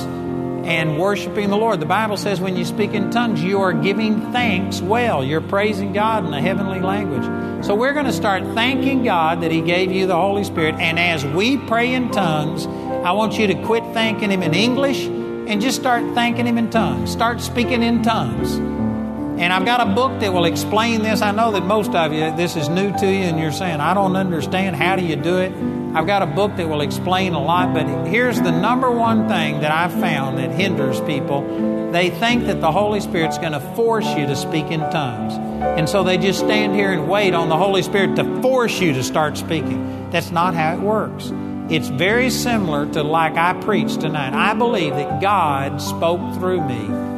and worshiping the Lord. The Bible says when you speak in tongues, you are giving thanks well. You're praising God in a heavenly language. So we're going to start thanking God that He gave you the Holy Spirit. And as we pray in tongues, I want you to quit thanking Him in English and just start thanking Him in tongues. Start speaking in tongues. And I've got a book that will explain this. I know that most of you, this is new to you, and you're saying, I don't understand. How do you do it? I've got a book that will explain a lot, but here's the number one thing that I've found that hinders people. They think that the Holy Spirit's going to force you to speak in tongues. And so they just stand here and wait on the Holy Spirit to force you to start speaking. That's not how it works. It's very similar to like I preached tonight. I believe that God spoke through me,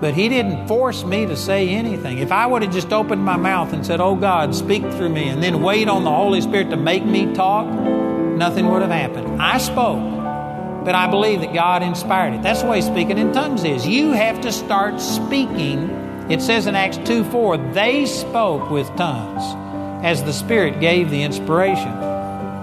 but He didn't force me to say anything. If I would have just opened my mouth and said, Oh God, speak through me, and then wait on the Holy Spirit to make me talk, nothing would have happened. I spoke, but I believe that God inspired it. That's the way speaking in tongues is. You have to start speaking. It says in Acts 2 4, they spoke with tongues as the Spirit gave the inspiration.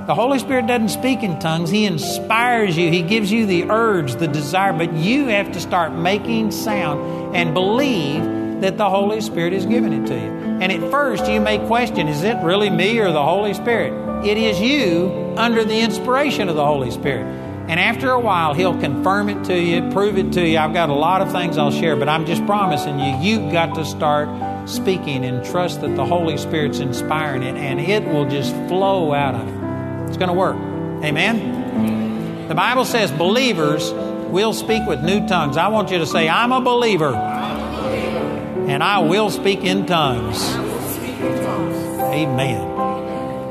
The Holy Spirit doesn't speak in tongues, He inspires you, He gives you the urge, the desire, but you have to start making sound and believe that the Holy Spirit is giving it to you. And at first, you may question is it really me or the Holy Spirit? It is you under the inspiration of the Holy Spirit. And after a while, He'll confirm it to you, prove it to you. I've got a lot of things I'll share, but I'm just promising you, you've got to start speaking and trust that the Holy Spirit's inspiring it, and it will just flow out of it. It's going to work. Amen? The Bible says believers will speak with new tongues. I want you to say, I'm a believer, and I will speak in tongues. Amen.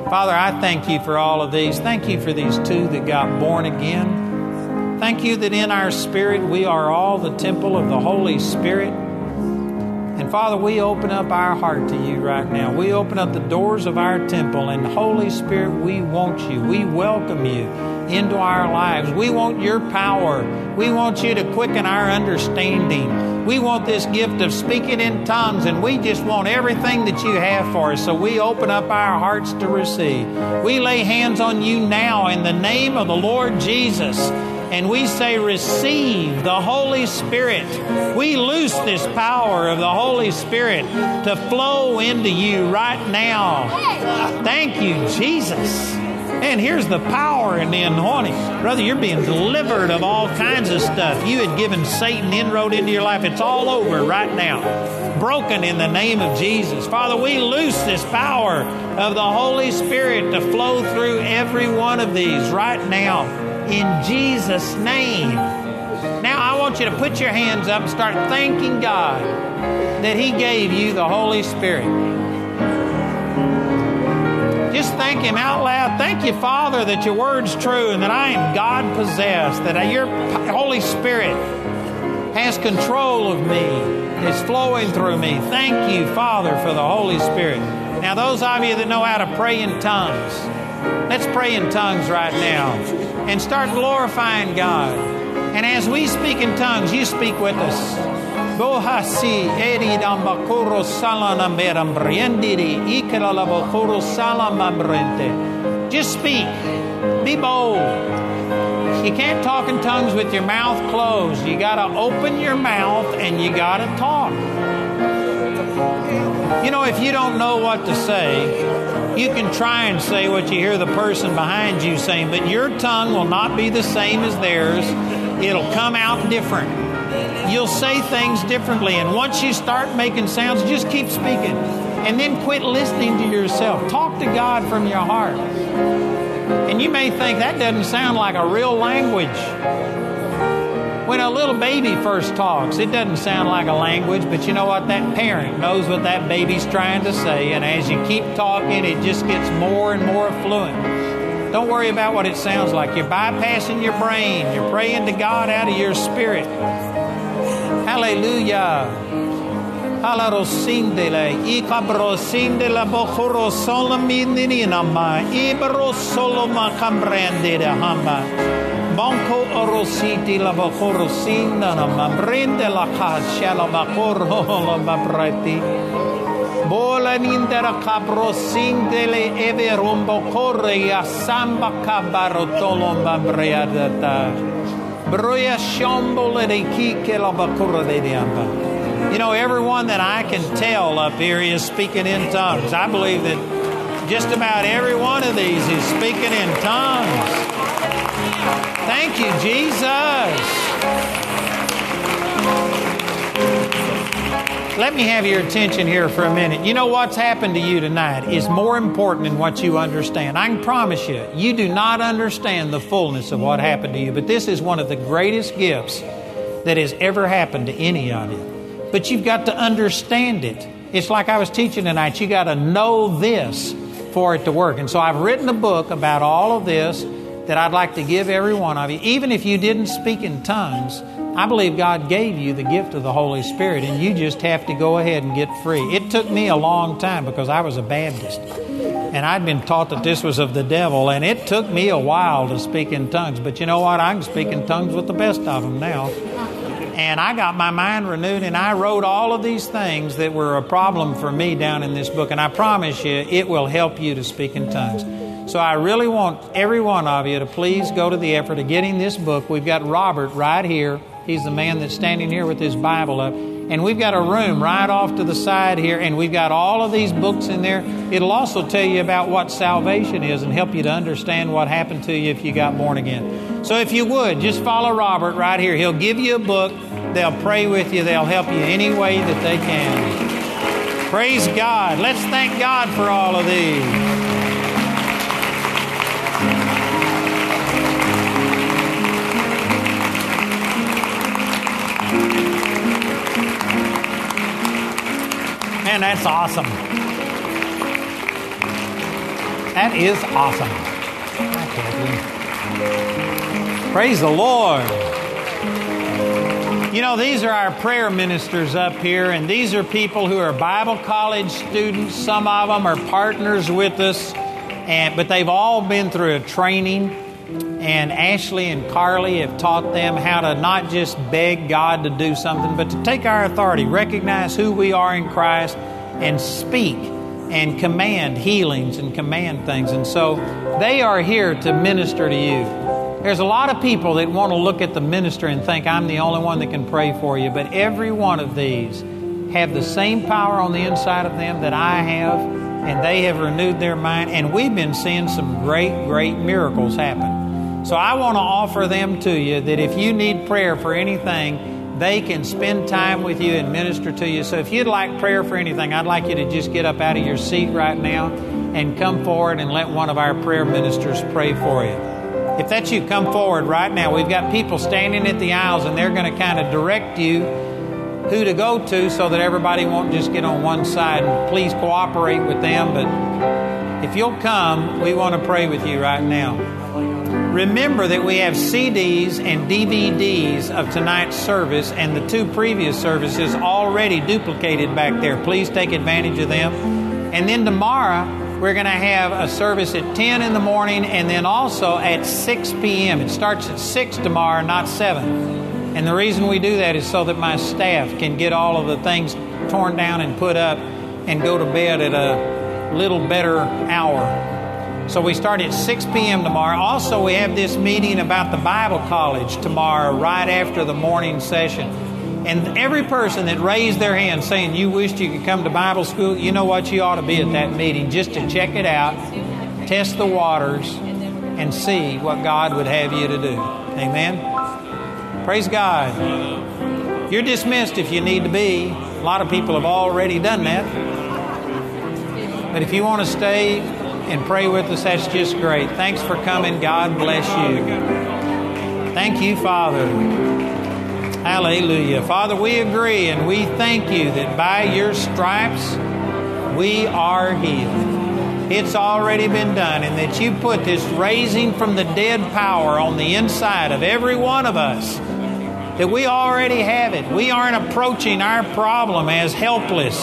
Father, I thank you for all of these. Thank you for these two that got born again. Thank you that in our spirit we are all the temple of the Holy Spirit. And Father, we open up our heart to you right now. We open up the doors of our temple, and Holy Spirit, we want you. We welcome you into our lives. We want your power. We want you to quicken our understanding. We want this gift of speaking in tongues, and we just want everything that you have for us. So we open up our hearts to receive. We lay hands on you now in the name of the Lord Jesus and we say, Receive the Holy Spirit. We loose this power of the Holy Spirit to flow into you right now. Thank you, Jesus. And here's the power and the anointing. Brother, you're being delivered of all kinds of stuff. You had given Satan inroad into your life. It's all over right now. Broken in the name of Jesus. Father, we loose this power of the Holy Spirit to flow through every one of these right now in Jesus' name. Now, I want you to put your hands up and start thanking God that He gave you the Holy Spirit. Just thank Him out loud. Thank you, Father, that your word's true and that I am God possessed, that your Holy Spirit has control of me, is flowing through me. Thank you, Father, for the Holy Spirit. Now, those of you that know how to pray in tongues, let's pray in tongues right now and start glorifying God. And as we speak in tongues, you speak with us. Bohasi eri dambakoro salanamberambriendiri ikeralabokoro salamambrente. Just speak. Be bold. You can't talk in tongues with your mouth closed. You got to open your mouth and you got to talk. You know, if you don't know what to say, you can try and say what you hear the person behind you saying, but your tongue will not be the same as theirs. It'll come out different. You'll say things differently. And once you start making sounds, just keep speaking. And then quit listening to yourself. Talk to God from your heart. And you may think that doesn't sound like a real language. When a little baby first talks, it doesn't sound like a language, but you know what? That parent knows what that baby's trying to say, and as you keep talking, it just gets more and more fluent. Don't worry about what it sounds like. You're bypassing your brain, you're praying to God out of your spirit. Hallelujah. Banco orositi la bacorosina na mambrende la cascia la bacoro la mabrati. Bola nindera cabro singele eve rombo corre ya samba cabaro tolomba breadata. Broya shambole de kike la bacora de diamba. You know, everyone that I can tell up here is speaking in tongues. I believe that just about every one of these is speaking in tongues. Thank you, Jesus. Let me have your attention here for a minute. You know what's happened to you tonight is more important than what you understand. I can promise you, you do not understand the fullness of what happened to you, but this is one of the greatest gifts that has ever happened to any of you. But you've got to understand it. It's like I was teaching tonight. You got to know this for it to work. And so I've written a book about all of this that I'd like to give every one of you. Even if you didn't speak in tongues, I believe God gave you the gift of the Holy Spirit, and you just have to go ahead and get free. It took me a long time because I was a Baptist, and I'd been taught that this was of the devil, and it took me a while to speak in tongues. But you know what? I can speak in tongues with the best of them now. And I got my mind renewed, and I wrote all of these things that were a problem for me down in this book. And I promise you, it will help you to speak in tongues. So I really want every one of you to please go to the effort of getting this book. We've got Robert right here. He's the man that's standing here with his Bible up. And we've got a room right off to the side here, and we've got all of these books in there. It'll also tell you about what salvation is and help you to understand what happened to you if you got born again. So if you would, just follow Robert right here. He'll give you a book, they'll pray with you, they'll help you any way that they can. Praise God. Let's thank God for all of these. Man, that's awesome. That is awesome. Praise the Lord. You know, these are our prayer ministers up here, and these are people who are Bible college students. Some of them are partners with us, and, but they've all been through a training. And Ashley and Carly have taught them how to not just beg God to do something, but to take our authority, recognize who we are in Christ, and speak and command healings and command things. And so they are here to minister to you. There's a lot of people that want to look at the minister and think I'm the only one that can pray for you, but every one of these have the same power on the inside of them that I have, and they have renewed their mind, and we've been seeing some great, great miracles happen. So I want to offer them to you that if you need prayer for anything, they can spend time with you and minister to you. So if you'd like prayer for anything, I'd like you to just get up out of your seat right now and come forward and let one of our prayer ministers pray for you. If that's you, come forward right now. We've got people standing at the aisles and they're going to kind of direct you who to go to so that everybody won't just get on one side. And please cooperate with them. But if you'll come, we want to pray with you right now. Remember that we have CDs and DVDs of tonight's service and the two previous services already duplicated back there. Please take advantage of them. And then tomorrow, we're going to have a service at 10 in the morning and then also at 6 p.m. It starts at 6 tomorrow, not 7. And the reason we do that is so that my staff can get all of the things torn down and put up and go to bed at a little better hour. So we start at 6 p.m. tomorrow. Also, we have this meeting about the Bible College tomorrow, right after the morning session. And every person that raised their hand saying you wished you could come to Bible school, you know what? You ought to be at that meeting just to check it out, test the waters, and see what God would have you to do. Amen. Praise God. You're dismissed if you need to be. A lot of people have already done that. But if you want to stay, and pray with us, that's just great. Thanks for coming. God bless you. Thank you, Father. Hallelujah. Father, we agree and we thank you that by your stripes we are healed. It's already been done, and that you put this raising from the dead power on the inside of every one of us. That we already have it. We aren't approaching our problem as helpless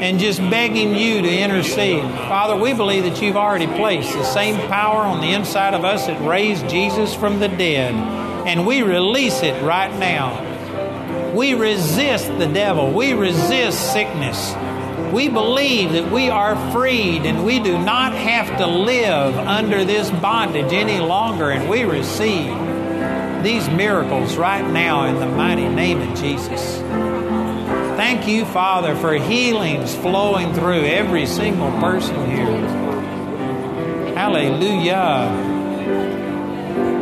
and just begging you to intercede. Father, we believe that you've already placed the same power on the inside of us that raised Jesus from the dead, and we release it right now. We resist the devil, we resist sickness. We believe that we are freed and we do not have to live under this bondage any longer, and we receive these miracles right now in the mighty name of Jesus. Thank you, Father, for healings flowing through every single person here. Hallelujah.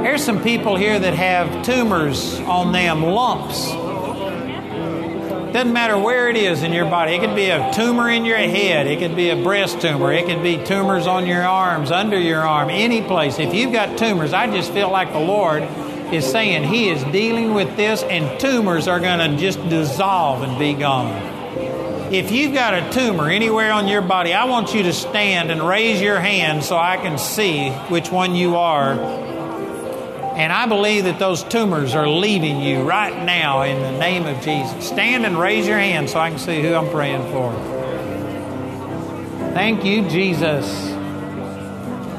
There's some people here that have tumors on them, lumps. Doesn't matter where it is in your body. It could be a tumor in your head. It could be a breast tumor. It could be tumors on your arms, under your arm, any place. If you've got tumors, I just feel like the Lord is saying He is dealing with this, and tumors are going to just dissolve and be gone. If you've got a tumor anywhere on your body, I want you to stand and raise your hand so I can see which one you are. And I believe that those tumors are leaving you right now in the name of Jesus. Stand and raise your hand so I can see who I'm praying for. Thank you, Jesus.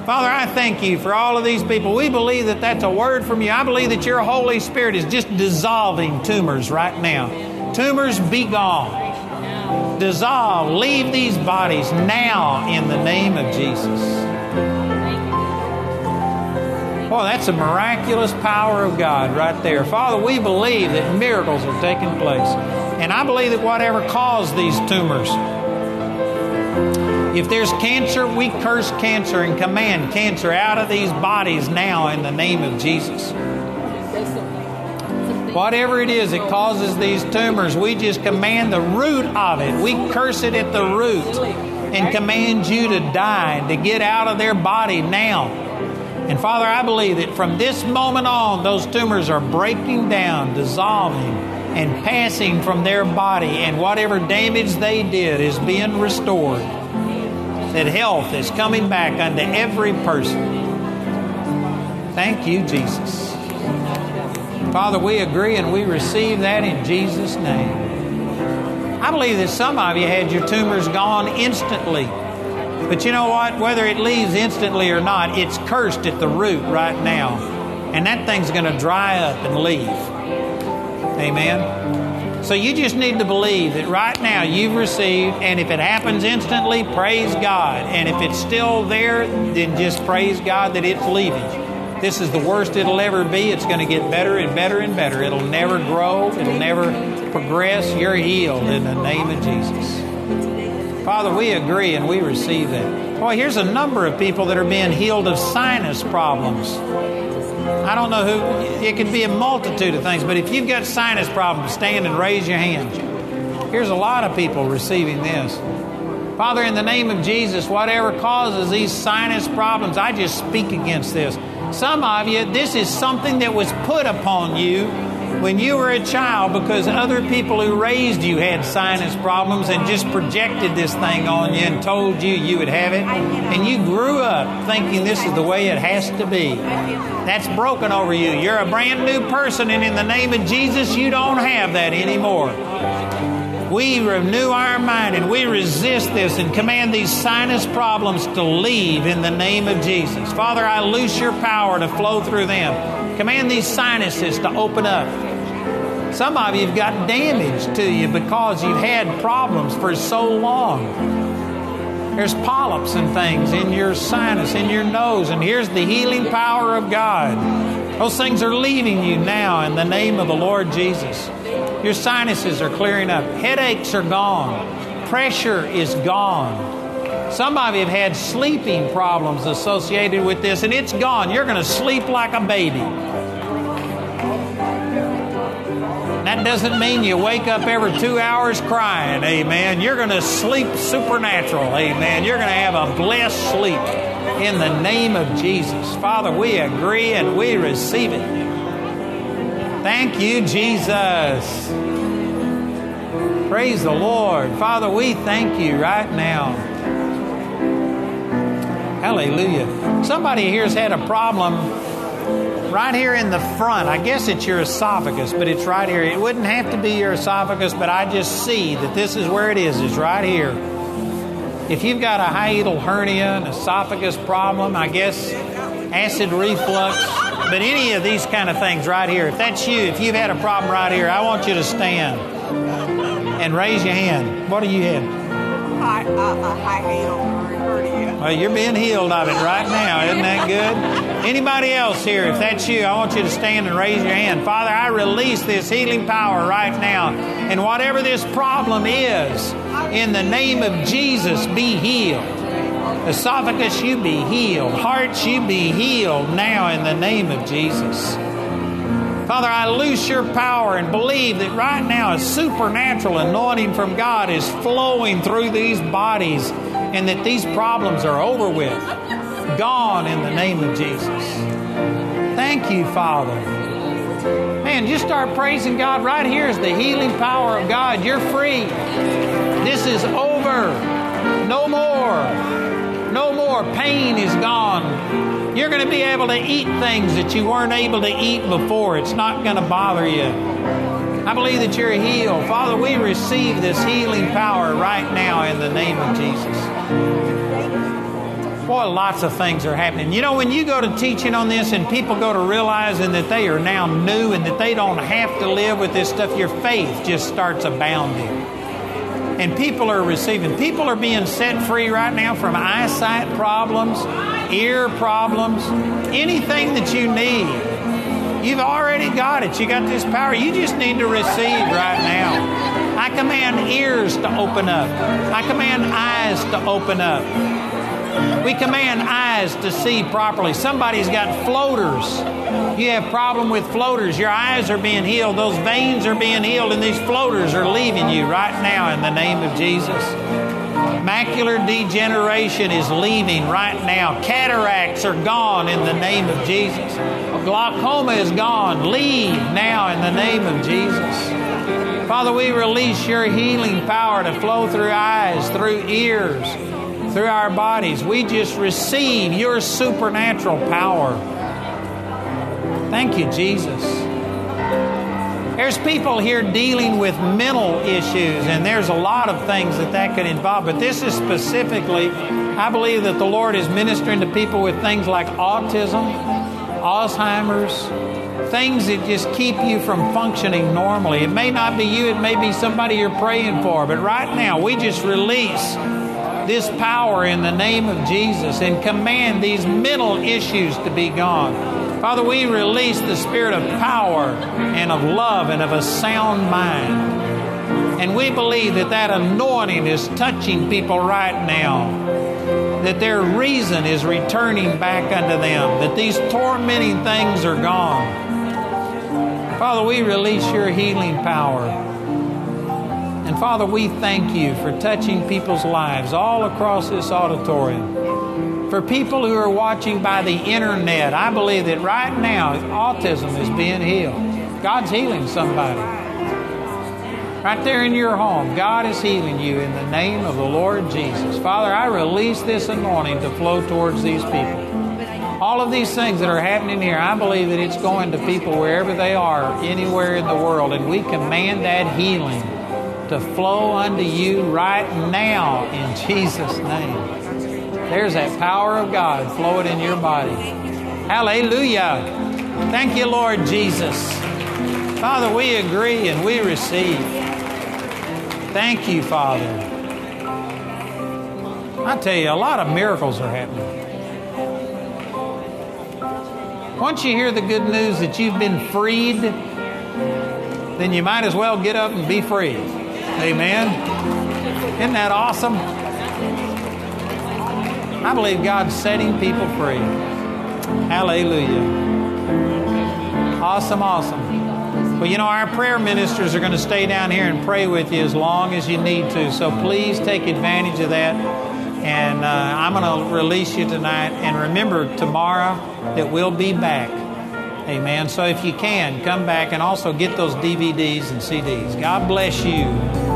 Father, I thank you for all of these people. We believe that that's a word from you. I believe that your Holy Spirit is just dissolving tumors right now. Tumors be gone. Dissolve. Leave these bodies now in the name of Jesus. Boy, that's a miraculous power of God right there. Father, we believe that miracles are taking place. And I believe that whatever caused these tumors, if there's cancer, we curse cancer and command cancer out of these bodies now in the name of Jesus. Whatever it is that causes these tumors, we just command the root of it. We curse it at the root and command you to die to get out of their body now. And Father, I believe that from this moment on, those tumors are breaking down, dissolving, and passing from their body, and whatever damage they did is being restored that health is coming back unto every person. Thank you, Jesus. Father, we agree and we receive that in Jesus' name. I believe that some of you had your tumors gone instantly. But you know what? Whether it leaves instantly or not, it's cursed at the root right now. And that thing's going to dry up and leave. Amen. So you just need to believe that right now you've received, and if it happens instantly, praise God. And if it's still there, then just praise God that it's leaving. This is the worst it'll ever be. It's going to get better and better and better. It'll never grow, it'll never progress. You're healed in the name of Jesus. Father, we agree and we receive that. Boy, here's a number of people that are being healed of sinus problems. I don't know who, it could be a multitude of things, but if you've got sinus problems, stand and raise your hand. Here's a lot of people receiving this. Father, in the name of Jesus, whatever causes these sinus problems, I just speak against this. Some of you, this is something that was put upon you when you were a child because other people who raised you had sinus problems and just projected this thing on you and told you you would have it. And you grew up thinking this is the way it has to be. That's broken over you. You're a brand new person, and in the name of Jesus, you don't have that anymore. We renew our mind and we resist this and command these sinus problems to leave in the name of Jesus. Father, I loose your power to flow through them. Command these sinuses to open up. Some of you have got damage to you because you've had problems for so long. There's polyps and things in your sinus, in your nose, and here's the healing power of God. Those things are leaving you now in the name of the Lord Jesus. Your sinuses are clearing up. Headaches are gone. Pressure is gone. Some of you have had sleeping problems associated with this, and it's gone. You're going to sleep like a baby. That doesn't mean you wake up every two hours crying, amen. You're going to sleep supernatural, amen. You're going to have a blessed sleep in the name of Jesus. Father, we agree and we receive it. Thank you, Jesus. Praise the Lord. Father, we thank you right now. Hallelujah. Somebody here's had a problem right here in the front. I guess it's your esophagus, but it's right here. It wouldn't have to be your esophagus, but I just see that this is where it is, it's right here. If you've got a hiatal hernia, an esophagus problem, I guess acid reflux, but any of these kind of things right here, if that's you, if you've had a problem right here, I want you to stand and raise your hand. What do you have? Well, you're being healed of it right now. Isn't that good? Anybody else here, if that's you, I want you to stand and raise your hand. Father, I release this healing power right now. And whatever this problem is, in the name of Jesus, be healed. Esophagus, you be healed. Hearts, you be healed now in the name of Jesus. Father, I loose your power and believe that right now a supernatural anointing from God is flowing through these bodies and that these problems are over with, gone in the name of Jesus. Thank you, Father. Man, just start praising God. Right here is the healing power of God. You're free. This is over. No more. No more. Pain is gone. You're going to be able to eat things that you weren't able to eat before. It's not going to bother you. I believe that you're healed. Father, we receive this healing power right now in the name of Jesus. Boy, lots of things are happening. You know, when you go to teaching on this and people go to realizing that they are now new and that they don't have to live with this stuff, your faith just starts abounding. And people are receiving. People are being set free right now from eyesight problems, ear problems, anything that you need. You've already got it. You got this power. You just need to receive right now. I command ears to open up. I command eyes to open up. We command eyes to see properly. Somebody's got floaters. You have problem with floaters. Your eyes are being healed. Those veins are being healed, and these floaters are leaving you right now in the name of Jesus. Macular degeneration is leaving right now. Cataracts are gone in the name of Jesus. Glaucoma is gone. Leave now in the name of Jesus. Father, we release your healing power to flow through eyes, through ears, through our bodies. We just receive your supernatural power. Thank you, Jesus. There's people here dealing with mental issues, and there's a lot of things that that could involve. But this is specifically, I believe that the Lord is ministering to people with things like autism, Alzheimer's, things that just keep you from functioning normally. It may not be you, it may be somebody you're praying for, but right now we just release this power in the name of Jesus and command these mental issues to be gone. Father, we release the spirit of power and of love and of a sound mind. And we believe that that anointing is touching people right now. That their reason is returning back unto them. That these tormenting things are gone. Father, we release your healing power. And Father, we thank you for touching people's lives all across this auditorium. For people who are watching by the internet, I believe that right now autism is being healed. God's healing somebody. Right there in your home, God is healing you in the name of the Lord Jesus. Father, I release this anointing to flow towards these people. All of these things that are happening here, I believe that it's going to people wherever they are, anywhere in the world, and we command that healing to flow unto you right now in Jesus' name. There's that power of God flowing in your body. Hallelujah. Thank you, Lord Jesus. Father, we agree and we receive. Thank you, Father. I tell you, a lot of miracles are happening. Once you hear the good news that you've been freed, then you might as well get up and be free. Amen. Isn't that awesome? I believe God's setting people free. Hallelujah. Awesome, awesome. Well, you know, our prayer ministers are going to stay down here and pray with you as long as you need to. So please take advantage of that. And uh, I'm going to release you tonight. And remember, tomorrow that we'll be back. Amen. So if you can, come back and also get those DVDs and CDs. God bless you.